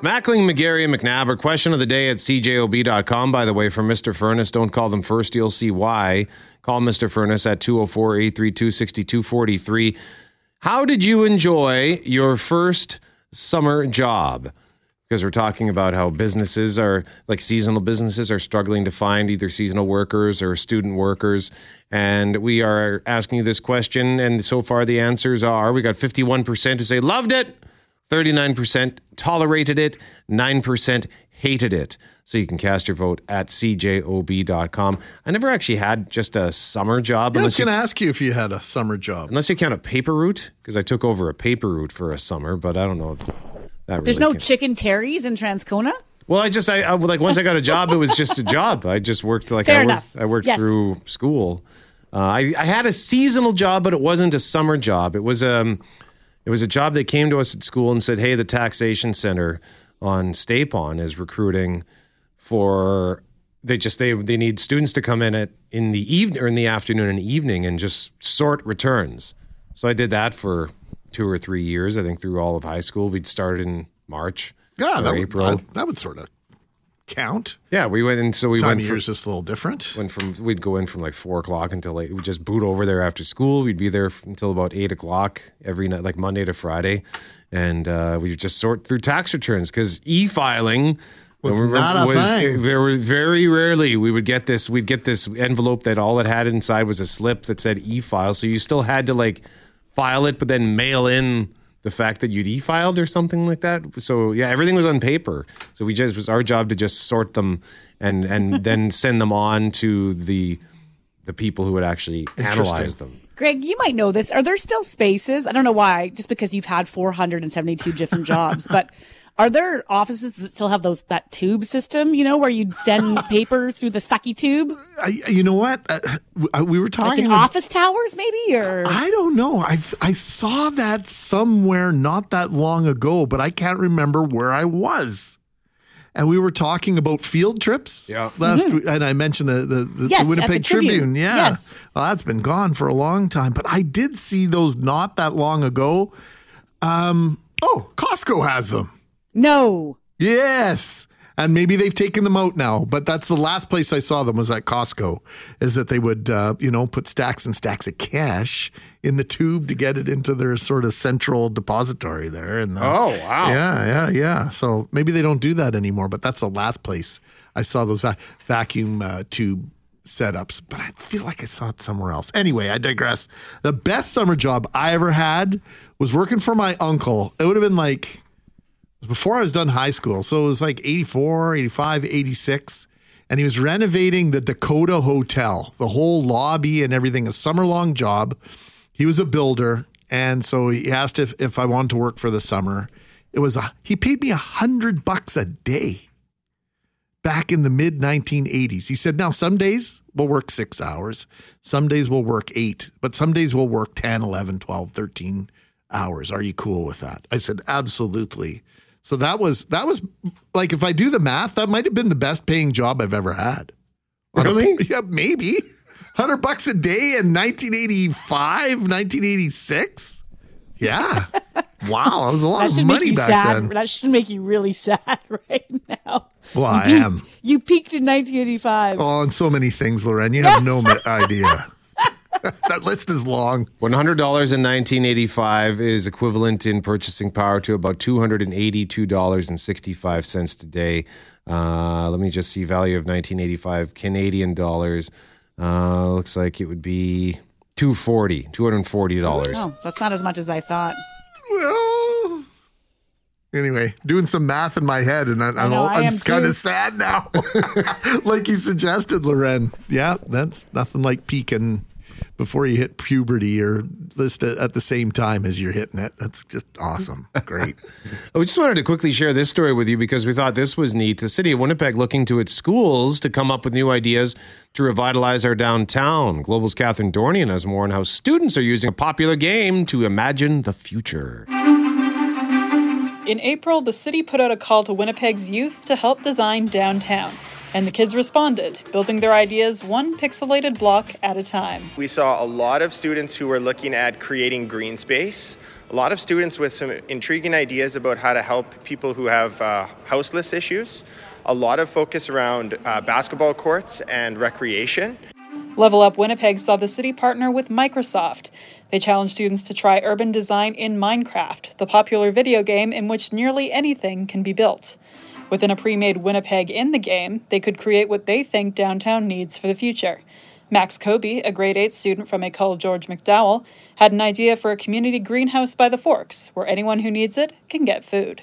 Mackling, McGarry, and McNabb. Question of the day at cjob.com, by the way, from Mr. Furnace. Don't call them first, you'll see why. Call Mr. Furnace at 204 832 6243. How did you enjoy your first summer job? Because we're talking about how businesses are, like seasonal businesses, are struggling to find either seasonal workers or student workers. And we are asking you this question. And so far, the answers are we got 51% who say loved it. 39% tolerated it, 9% hated it. So you can cast your vote at cjob.com. I never actually had just a summer job. Yeah, I was going to ask you if you had a summer job. Unless you count a paper route, because I took over a paper route for a summer, but I don't know if that really There's no chicken terries in Transcona? Well, I just I, I, like once I got a job, it was just a job. I just worked like Fair I worked, I worked yes. through school. Uh, I, I had a seasonal job, but it wasn't a summer job. It was um it was a job that came to us at school and said, "Hey, the taxation center on Stapon is recruiting for they just they they need students to come in at in the evening or in the afternoon and evening and just sort returns." So I did that for two or three years. I think through all of high school. We'd start in March. Yeah, that April. Would, that, that would sort of count. Yeah, we went and so we Time went. Time of just a little different. Went from we'd go in from like four o'clock until like we just boot over there after school. We'd be there until about eight o'clock every night, like Monday to Friday, and uh, we just sort through tax returns because e-filing was not a was, thing. There were very rarely we would get this. We'd get this envelope that all it had inside was a slip that said e-file, so you still had to like file it, but then mail in the fact that you'd e-filed or something like that. So yeah, everything was on paper. So we just it was our job to just sort them and and then send them on to the the people who would actually analyze them. Greg, you might know this. Are there still spaces? I don't know why, just because you've had 472 different jobs, but are there offices that still have those that tube system, you know, where you'd send papers through the sucky tube? I, you know what? Uh, we were Like talking in about- office towers, maybe? Or I don't know. I I saw that somewhere not that long ago, but I can't remember where I was. And we were talking about field trips Yeah. last week, and I mentioned the the, the, Mm-hmm. Yes, the Winnipeg Tribune. Tribune. Yeah, Yes. well, that's been gone for a long time, but I did see those not that long ago. Um, oh, Costco has them. No. Yes. And maybe they've taken them out now, but that's the last place I saw them was at Costco. Is that they would, uh, you know, put stacks and stacks of cash in the tube to get it into their sort of central depository there. And Oh, wow. yeah, yeah, yeah. So maybe they don't do that anymore, but that's the last place I saw those va- vacuum uh, tube setups. But I feel like I saw it somewhere else. Anyway, I digress. The best summer job I ever had was working for my uncle. It would have been like before I was done high school. So it was like 84, 85, 86. And he was renovating the Dakota Hotel, the whole lobby and everything, a summer long job. He was a builder. And so he asked if, if I wanted to work for the summer. It was a, he paid me a hundred bucks a day back in the mid 1980s. He said, now some days we'll work six hours, some days we'll work eight, but some days we'll work 10, 11, 12, 13 hours. Are you cool with that? I said, absolutely. So that was, that was like, if I do the math, that might have been the best paying job I've ever had. On a- Really? yeah, maybe. 100 bucks a day in 1985, 1986. Yeah. Wow. That was a lot That of should make money you back sad. then. That should make you really sad right now. Well, I peaked- am. You peaked in 1985. Oh, on so many things, Loren. You have no idea. that list is long. One hundred dollars in nineteen eighty five is equivalent in purchasing power to about two hundred and eighty two dollars and sixty five cents today. Uh, let me just see value of nineteen eighty five Canadian dollars. Uh, looks like it would be 240 240 dollars. Oh, that's not as much as I thought. Well, anyway, doing some math in my head, and I, I'm, all, I I'm just kind of sad now. like you suggested, Loren. Yeah, that's nothing like peaking before you hit puberty or list at the same time as you're hitting it. That's just awesome. Great. We just wanted to quickly share this story with you because we thought this was neat. The city of Winnipeg looking to its schools to come up with new ideas to revitalize our downtown. Global's Catherine Dornian has more on how students are using a popular game to imagine the future. In April, the city put out a call to Winnipeg's youth to help design downtown. And the kids responded, building their ideas one pixelated block at a time. We saw a lot of students who were looking at creating green space, a lot of students with some intriguing ideas about how to help people who have uh, houseless issues, a lot of focus around uh, basketball courts and recreation. Level Up Winnipeg saw the city partner with Microsoft. They challenged students to try urban design in Minecraft, the popular video game in which nearly anything can be built. Within a pre made Winnipeg in the game, they could create what they think downtown needs for the future. Max Kobe, a grade 8 student from École George McDowell, had an idea for a community greenhouse by the Forks, where anyone who needs it can get food.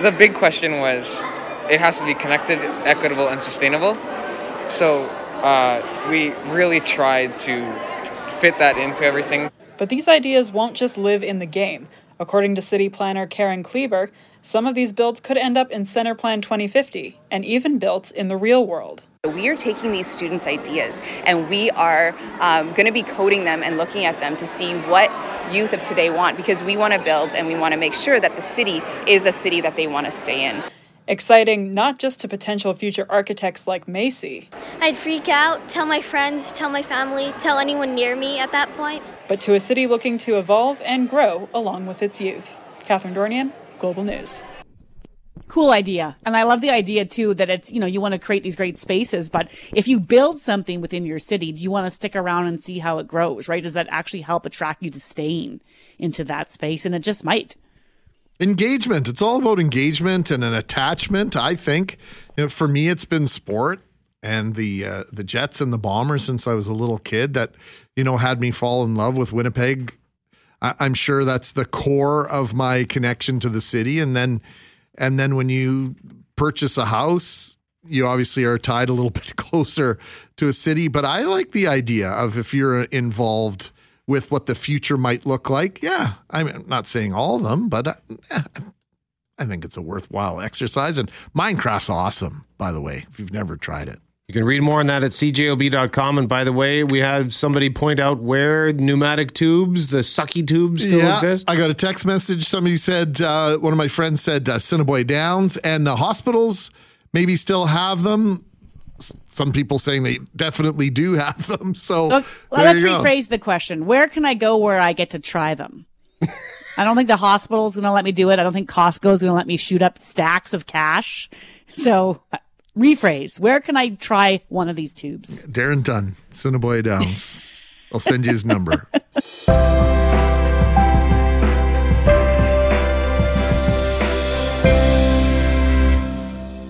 The big question was it has to be connected, equitable, and sustainable. So uh, we really tried to fit that into everything. But these ideas won't just live in the game. According to city planner Karen Kleber, some of these builds could end up in CentrePlan 2050 and even built in the real world. We are taking these students' ideas and we are um, going to be coding them and looking at them to see what youth of today want because we want to build and we want to make sure that the city is a city that they want to stay in. Exciting not just to potential future architects like Macy, I'd freak out, tell my friends, tell my family, tell anyone near me at that point. but to a city looking to evolve and grow along with its youth. Catherine Dornian, Global News. Cool idea. And I love the idea too that it's, you know, you want to create these great spaces, but if you build something within your city, do you want to stick around and see how it grows, right? Does that actually help attract you to staying into that space? And it just might. engagement. It's all about engagement and an attachment. I think you know, for me, it's been sport and the uh, the Jets and the Bombers since I was a little kid that you know had me fall in love with Winnipeg. I, I'm sure that's the core of my connection to the city. And then and then when you purchase a house, you obviously are tied a little bit closer to a city. But I like the idea of if you're involved with what the future might look like. Yeah, I'm not saying all of them, but uh, eh, I think it's a worthwhile exercise. And Minecraft's awesome, by the way, if you've never tried it. You can read more on that at cjob.com. And by the way, we had somebody point out where pneumatic tubes, the sucky tubes, still exist. I got a text message. Somebody said, uh, one of my friends said, uh, Assiniboia Downs and the hospitals maybe still have them. Some people saying they definitely do have them. So Okay, well, let's rephrase the question. Where can I go where I get to try them? I don't think the hospital's going to let me do it. I don't think Costco's going to let me shoot up stacks of cash. So, rephrase. Where can I try one of these tubes? Darren Dunn, Assiniboia Downs. I'll send you his number.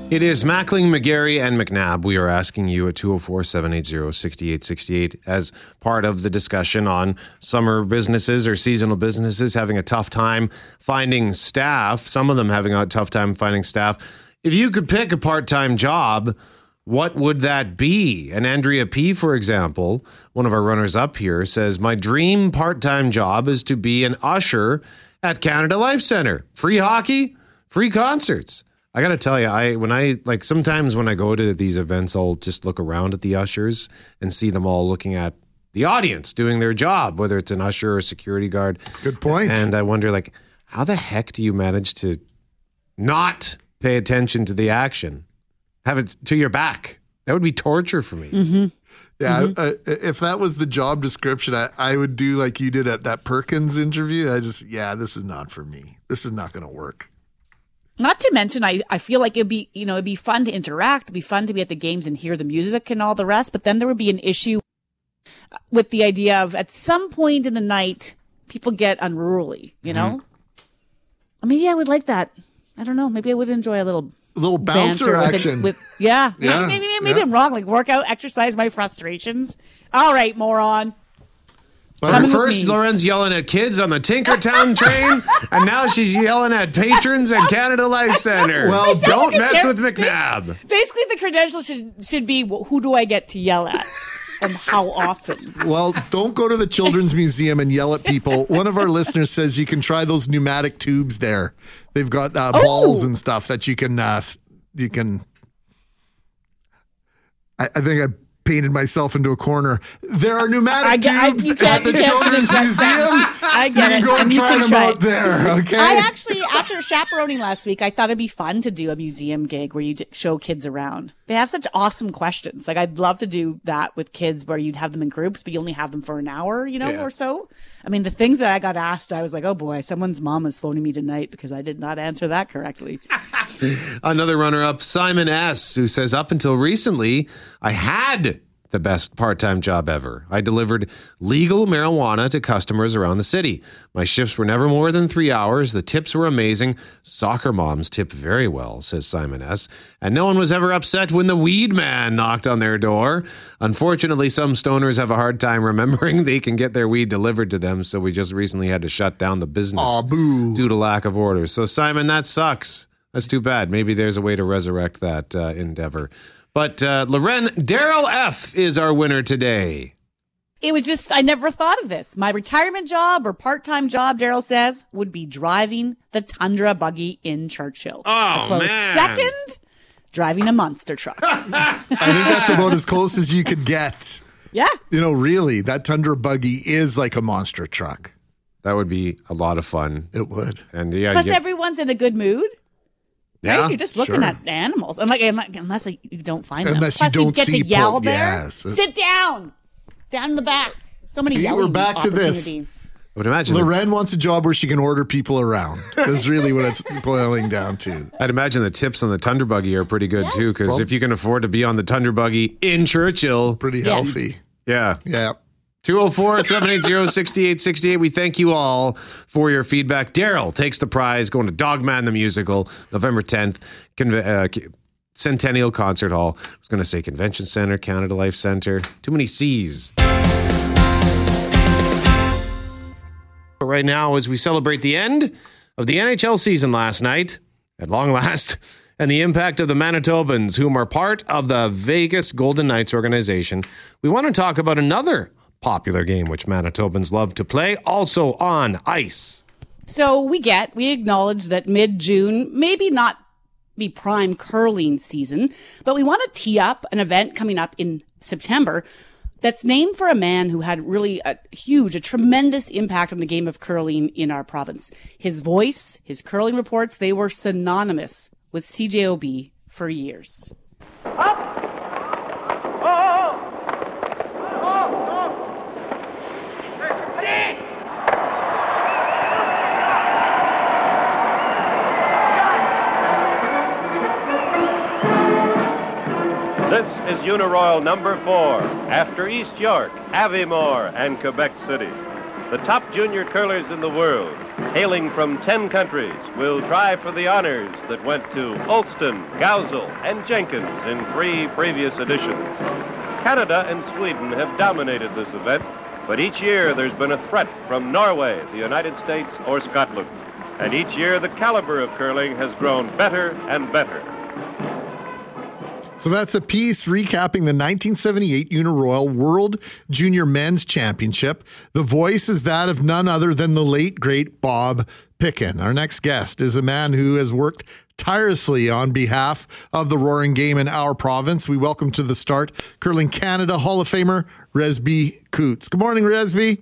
It is Mackling, McGarry, and McNabb. We are asking you at 204 780 6868 as part of the discussion on summer businesses or seasonal businesses having a tough time finding staff, some of them having a tough time finding staff. If you could pick a part time job, what would that be? And Andrea P., for example, one of our runners up here, says, My dream part time job is to be an usher at Canada Life Center. Free hockey, free concerts. I got to tell you, I when I like sometimes when I go to these events, I'll just look around at the ushers and see them all looking at the audience doing their job, whether it's an usher or a security guard. Good point. And I wonder, like, how the heck do you manage to not pay attention to the action? Have it to your back. That would be torture for me. Mm-hmm. Yeah, uh, if that was the job description, I, I would do like you did at that Perkins interview. I just, yeah, this is not for me. This is not going to work. Not to mention, I, I feel like it'd be, you know, it'd be fun to interact. It'd be fun to be at the games and hear the music and all the rest. But then there would be an issue with the idea of at some point in the night, people get unruly, you know? Maybe I would like that. I don't know. Maybe I would enjoy a little A little bouncer banter with action. With, yeah. Yeah, Maybe, maybe, maybe yeah. I'm wrong. Like work out, exercise my frustrations. All right, moron. But Coming first. Lauren's yelling at kids on the Tinkertown train, and now she's yelling at patrons at Canada Life Center. Well, don't mess ter- with McNabb. Basically, the credential should should be who do I get to yell at and how often. Well, don't go to the Children's Museum and yell at people. One of our listeners says you can try those pneumatic tubes there. They've got uh, balls and stuff that you can uh, you can. I, I think I painted myself into a corner. There are pneumatic I get- I- tubes at the Children's Museum. I You get can it. go and you try can them try out it. there. Okay. I actually, after chaperoning last week, I thought it'd be fun to do a museum gig where you show kids around. They have such awesome questions. Like I'd love to do that with kids where you'd have them in groups, but you only have them for an hour, you know, Yeah. or so. I mean, the things that I got asked, I was like, oh boy, someone's mom is phoning me tonight because I did not answer that correctly. Another runner up, Simon S., who says, Up until recently, I had the best part time job ever. I delivered legal marijuana to customers around the city. My shifts were never more than three hours. The tips were amazing. Soccer moms tip very well, says Simon S. And no one was ever upset when the weed man knocked on their door. Unfortunately, some stoners have a hard time remembering they can get their weed delivered to them, so we just recently had to shut down the business Aw, due to lack of orders. So, Simon, that sucks. That's too bad. Maybe there's a way to resurrect that uh, endeavor. But uh, Lauren, Daryl F is our winner today. It was just, I never thought of this. My retirement job or part time job, Daryl says, would be driving the Tundra buggy in Churchill. Oh, a close man. second, driving a monster truck. I think that's about as close as you could get. yeah. You know, really, that Tundra buggy is like a monster truck. That would be a lot of fun. It would. And yeah, Plus, you- everyone's in a good mood. Yeah. Right? You're just looking sure. at animals. And like, unless, unless like, you don't find them. Unless you Plus, don't get see to yell po- there. yes. Uh, Sit down. Down in the back. So many See, we're back to this. opportunities. I would imagine. the- Lauren wants a job where she can order people around. That's really what it's boiling down to. I'd imagine the tips on the Tundra buggy are pretty good too, because Well- if you can afford to be on the Tundra buggy in Churchill, Pretty Yes. healthy. yeah. Yeah. 204 780 6868. We thank you all for your feedback. Daryl takes the prize going to Dogman the Musical, November 10th, Conve- uh, Centennial Concert Hall. I was going to say Convention Center, Canada Life Center. Too many C's. But right now, as we celebrate the end of the NHL season last night, at long last, and the impact of the Manitobans, whom are part of the Vegas Golden Knights organization, we want to talk about another popular game which Manitobans love to play, also on ice. So we get, we acknowledge that mid June, maybe not be prime curling season, but we want to tee up an event coming up in September that's named for a man who had really a huge, a tremendous impact on the game of curling in our province. His voice, his curling reports, they were synonymous with CJOB for years. This Uniroyal number four, after East York, Aviemore, and Quebec City. The top junior curlers in the world, hailing from 10 countries, will try for the honors that went to Olston, Gausel, and Jenkins in three previous editions. Canada and Sweden have dominated this event, but each year there's been a threat from Norway, the United States, or Scotland. And each year the caliber of curling has grown better and better. So that's a piece recapping the 1978 Uniroyal World Junior Men's Championship. The voice is that of none other than the late, great Bob Picken. Our next guest is a man who has worked tirelessly on behalf of the roaring game in our province. We welcome to the start Curling Canada Hall of Famer Resby Coutts. Good morning, Resby.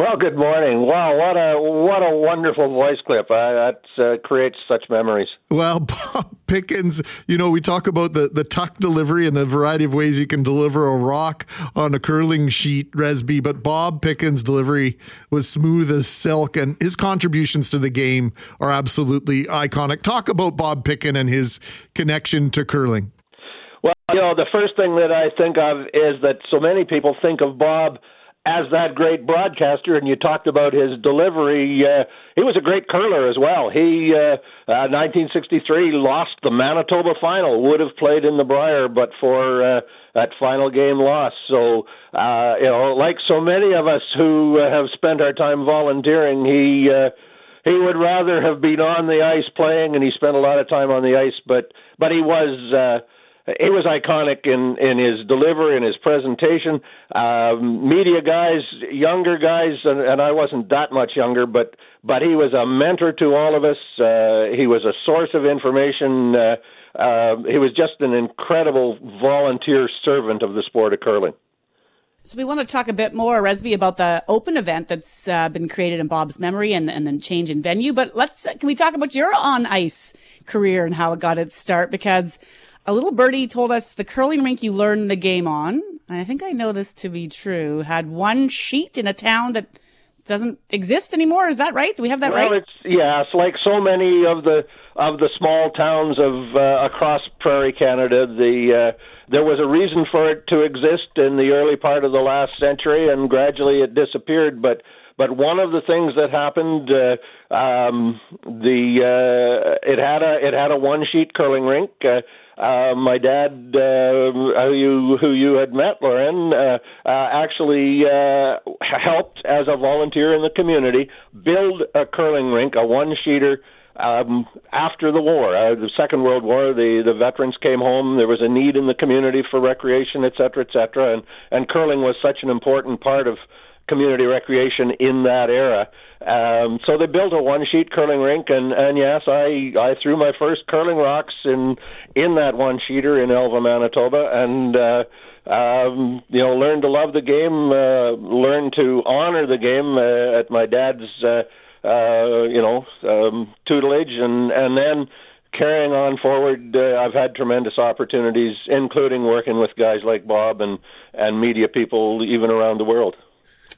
Well, good morning. Wow, what a what a wonderful voice clip. Uh, that uh, creates such memories. Well, Bob Pickens, you know, we talk about the, the tuck delivery and the variety of ways you can deliver a rock on a curling sheet, Resby, but Bob Picken's delivery was smooth as silk, and his contributions to the game are absolutely iconic. Talk about Bob Pickens and his connection to curling. Well, you know, the first thing that I think of is that so many people think of Bob as that great broadcaster, and you talked about his delivery. Uh, he was a great curler as well. He, uh, uh, 1963, lost the Manitoba final. Would have played in the Brier, but for uh, that final game loss. So, uh, you know, like so many of us who uh, have spent our time volunteering, he. Uh, he would rather have been on the ice playing, and he spent a lot of time on the ice. But but he was uh, he was iconic in in his delivery and his presentation. Um, media guys, younger guys, and, and I wasn't that much younger, but but he was a mentor to all of us. Uh, he was a source of information. Uh, uh, he was just an incredible volunteer servant of the sport of curling. So we want to talk a bit more, Resby, about the open event that's uh, been created in Bob's memory and, and then change in venue. But let's can we talk about your on ice career and how it got its start? Because a little birdie told us the curling rink you learned the game on, I think I know this to be true, had one sheet in a town that doesn't exist anymore. Is that right? Do we have that right? well, right? It's, yeah, it's like so many of the of the small towns of uh, across Prairie Canada. The uh, there was a reason for it to exist in the early part of the last century, and gradually it disappeared. But but one of the things that happened, uh, um, the uh, it had a it had a one sheet curling rink. Uh, uh, my dad, uh, who you who you had met, Lauren, uh, uh, actually uh, helped as a volunteer in the community build a curling rink, a one-sheeter. Um, after the war, uh, the Second World War, the the veterans came home. There was a need in the community for recreation, et cetera, et cetera, and and curling was such an important part of community recreation in that era. Um, so they built a one sheet curling rink, and, and yes, I, I threw my first curling rocks in in that one sheeter in Elva, Manitoba, and uh, um, you know learned to love the game, uh, learned to honor the game uh, at my dad's uh, uh, you know um, tutelage, and and then carrying on forward, uh, I've had tremendous opportunities, including working with guys like Bob and and media people even around the world.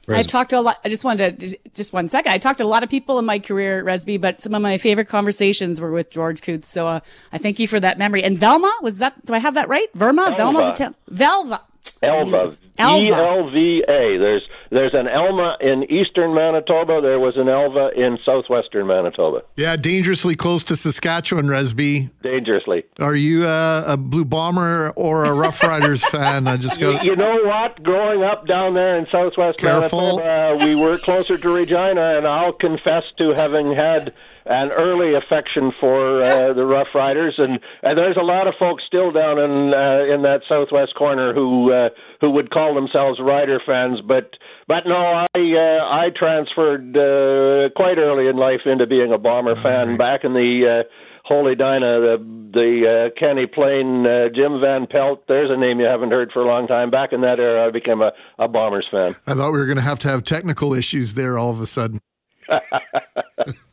I talked to a lot. I just wanted to just, one second. I talked to a lot of people in my career, Resby, but some of my favorite conversations were with George Coutts. So uh, I thank you for that memory. And Velma was that? Do I have that right? Verma, Velma, the town. Velva. Elva. Elva. E L V A. There's there's an Elma in eastern Manitoba. There was an Elva in southwestern Manitoba. Yeah, dangerously close to Saskatchewan, Resby. Dangerously. Are you uh, a Blue Bomber or a Rough Riders fan? I just got. You, you know what? Growing up down there in southwest Careful. Manitoba, uh, we were closer to Regina, and I'll confess to having had an early affection for uh, the Rough Riders, and, and there's a lot of folks still down in uh, in that southwest corner who uh, who would call themselves Rider fans. But but no, I uh, I transferred uh, quite early in life into being a Bomber fan back in the. Uh, Holy Dinah, the the uh, Kenny Ploen, uh, Jim Van Pelt. There's a name you haven't heard for a long time. Back in that era, I became a, a Bombers fan. I thought we were going to have to have technical issues there all of a sudden.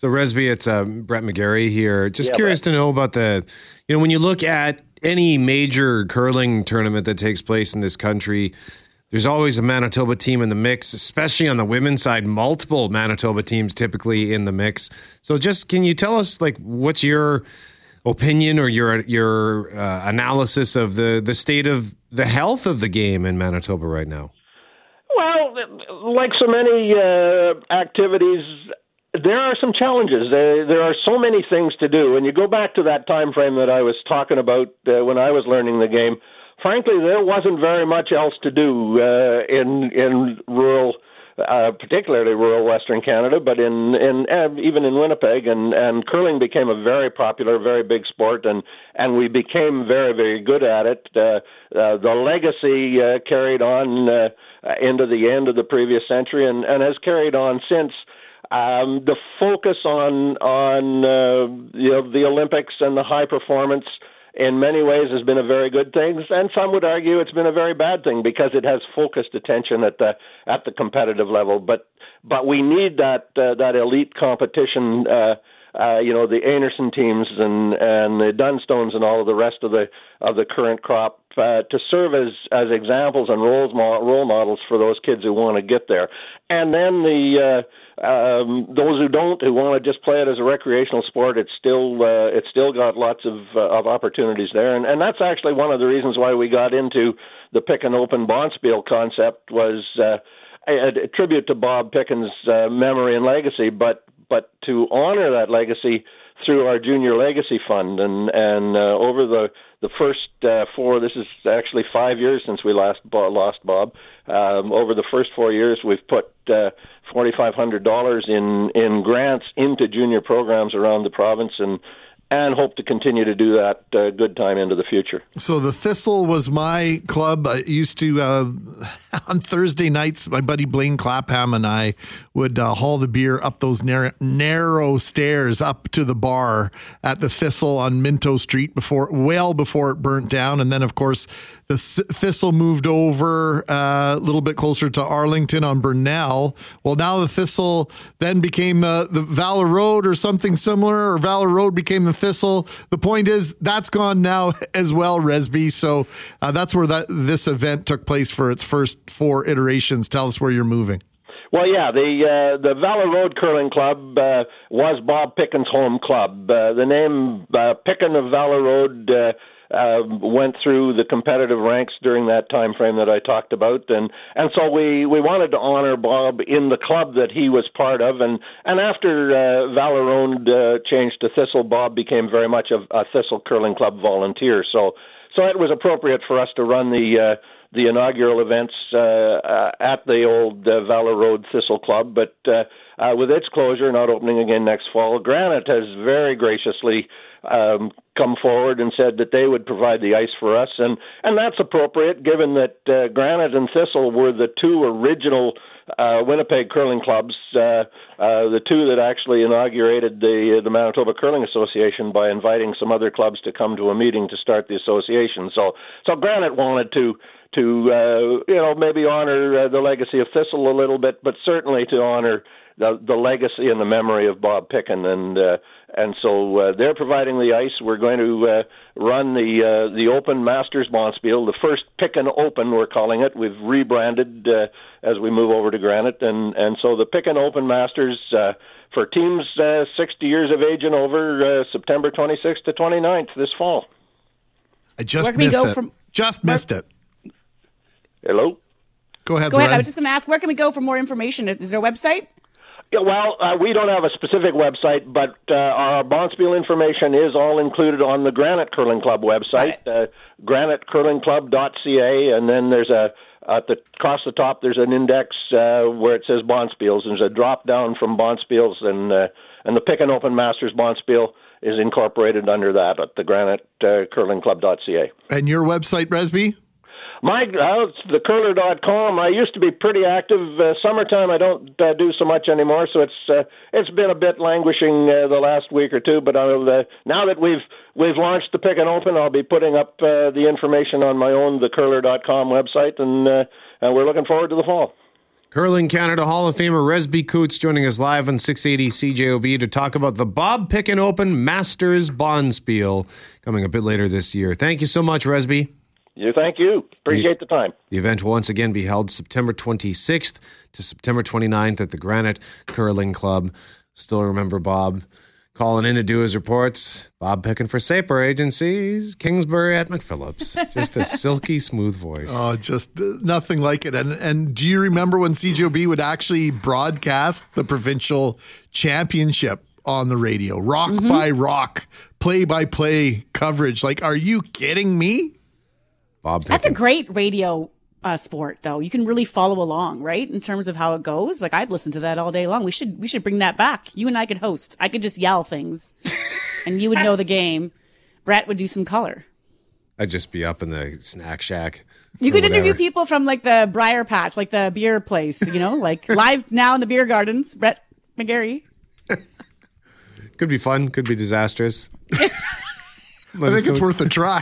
So, Resby, it's uh, Brett McGarry here. Just Yeah, curious to know about the, you know, when you look at any major curling tournament that takes place in this country, there's always a Manitoba team in the mix, especially on the women's side. Multiple Manitoba teams typically in the mix. So, just can you tell us, like, what's your opinion or your your uh, analysis of the the state of the health of the game in Manitoba right now? Well, like so many uh, activities, there are some challenges. There, are so many things to do. And you go back to that time frame that I was talking about uh, when I was learning the game. Frankly, there wasn't very much else to do uh, in in rural, uh, particularly rural Western Canada, but in in uh, even in Winnipeg, and and curling became a very popular, very big sport, and and we became very very good at it. Uh, uh, the legacy uh, carried on uh, into the end of the previous century, and and has carried on since. Um, the focus on on uh, you know the Olympics and the high performance in many ways has been a very good thing, and some would argue it's been a very bad thing because it has focused attention at the at the competitive level. But but we need that uh, that elite competition. Uh, uh, you know the Anderson teams and and the Dunstones and all of the rest of the of the current crop uh, to serve as as examples and roles role models for those kids who want to get there, and then the uh, um, those who don't who want to just play it as a recreational sport. It's still uh, it's still got lots of uh, of opportunities there, and and that's actually one of the reasons why we got into the Picken Open bonspiel concept was. Uh, a, a tribute to Bob Picken's uh, memory and legacy, but but to honor that legacy through our junior legacy fund. And and uh, over the the first uh, four this is actually five years since we last bo- lost Bob. Um, over the first four years we've put uh, forty five hundred dollars in in grants into junior programs around the province. And and hope to continue to do that uh, good time into the future. So the Thistle was my club. I used to uh, on Thursday nights. My buddy Blaine Clapham and I would uh, haul the beer up those narrow, narrow stairs up to the bar at the Thistle on Minto Street before, well before it burnt down. And then, of course, the Thistle moved over uh, a little bit closer to Arlington on Burnell. Well, now the Thistle then became the the Valor Road or something similar, or Valor Road became the Thistle. The point is that's gone now as well, Resby. So uh, that's where that this event took place for its first four iterations. Tell us where you're moving. Well, yeah, the uh, the Valor Road Curling Club uh, was Bob Picken's home club. Uh, the name uh, Picken of Valor Road uh, went through the competitive ranks during that time frame that I talked about, and and so we we wanted to honor Bob in the club that he was part of, and and after uh, Valor Road uh, changed to Thistle, Bob became very much a, a Thistle Curling Club volunteer. So so it was appropriate for us to run the. Uh, the inaugural events uh, uh, at the old uh, Valor Road Thistle Club, but uh, uh, with its closure, not opening again next fall, Granite has very graciously um, come forward and said that they would provide the ice for us, and and that's appropriate given that uh, Granite and Thistle were the two original uh, Winnipeg curling clubs, uh, uh, the two that actually inaugurated the the Manitoba Curling Association by inviting some other clubs to come to a meeting to start the association. So so Granite wanted to to uh, you know maybe honor uh, the legacy of Thistle a little bit, but certainly to honor the the legacy and the memory of Bob Picken, and uh, and so uh, they're providing the ice. We're going to uh, run the uh, the Open Masters Bonspiel, the first Picken Open we're calling it. We've rebranded uh, as we move over to Granite, and and so the Picken Open Masters. Uh, for teams uh, 60 years of age and over, uh, September 26th to 29th this fall. I just Where can we missed go it. from- just missed it. Hello? Go ahead. Go ahead. I was just going to ask, where can we go for more information? Is there a website? Yeah, well, uh, we don't have a specific website, but uh, our Bonspiel information is all included on the Granite Curling Club website, uh, granitecurlingclub.ca, and then there's a, at the across the top, there's an index uh, where it says Bonspiels. And there's a drop down from Bonspiels, and uh, and the Picken Open Masters Bonspiel is incorporated under that at the Granite uh, Curling Club.ca. And your website, Resby? My uh, it's thecurler.com. I used to be pretty active. Uh, summertime, I don't uh, do so much anymore, so it's uh, it's been a bit languishing uh, the last week or two. But I'll, uh, now that we've we've launched the Picken Open, I'll be putting up uh, the information on my own thecurler.com website, and uh, we're looking forward to the fall. Curling Canada Hall of Famer Resby Coutts joining us live on 680 CJOB to talk about the Bob Picken Open Masters Bonspiel coming a bit later this year. Thank you so much, Resby. You thank you. Appreciate the time. The event will once again be held September 26th to September 29th at the Granite Curling Club. Still remember Bob calling in to do his reports. Bob Picken for Saper Agencies, Kingsbury at McPhillips. Just a silky smooth voice. Oh, just uh, nothing like it. And and do you remember when CJOB would actually broadcast the provincial championship on the radio, rock Mm-hmm. by rock, play by play coverage? Like, are you kidding me? Bob That's a great radio uh, sport, though. You can really follow along, right? In terms of how it goes. Like I'd listen to that all day long. We should we should bring that back. You and I could host. I could just yell things, and you would know the game. Brett would do some color. I'd just be up in the snack shack. You or could interview people from like the Brier Patch, like the beer place, you know, like live now in the beer gardens. Brett McGarry. Could be fun, could be disastrous. I think it's worth a try.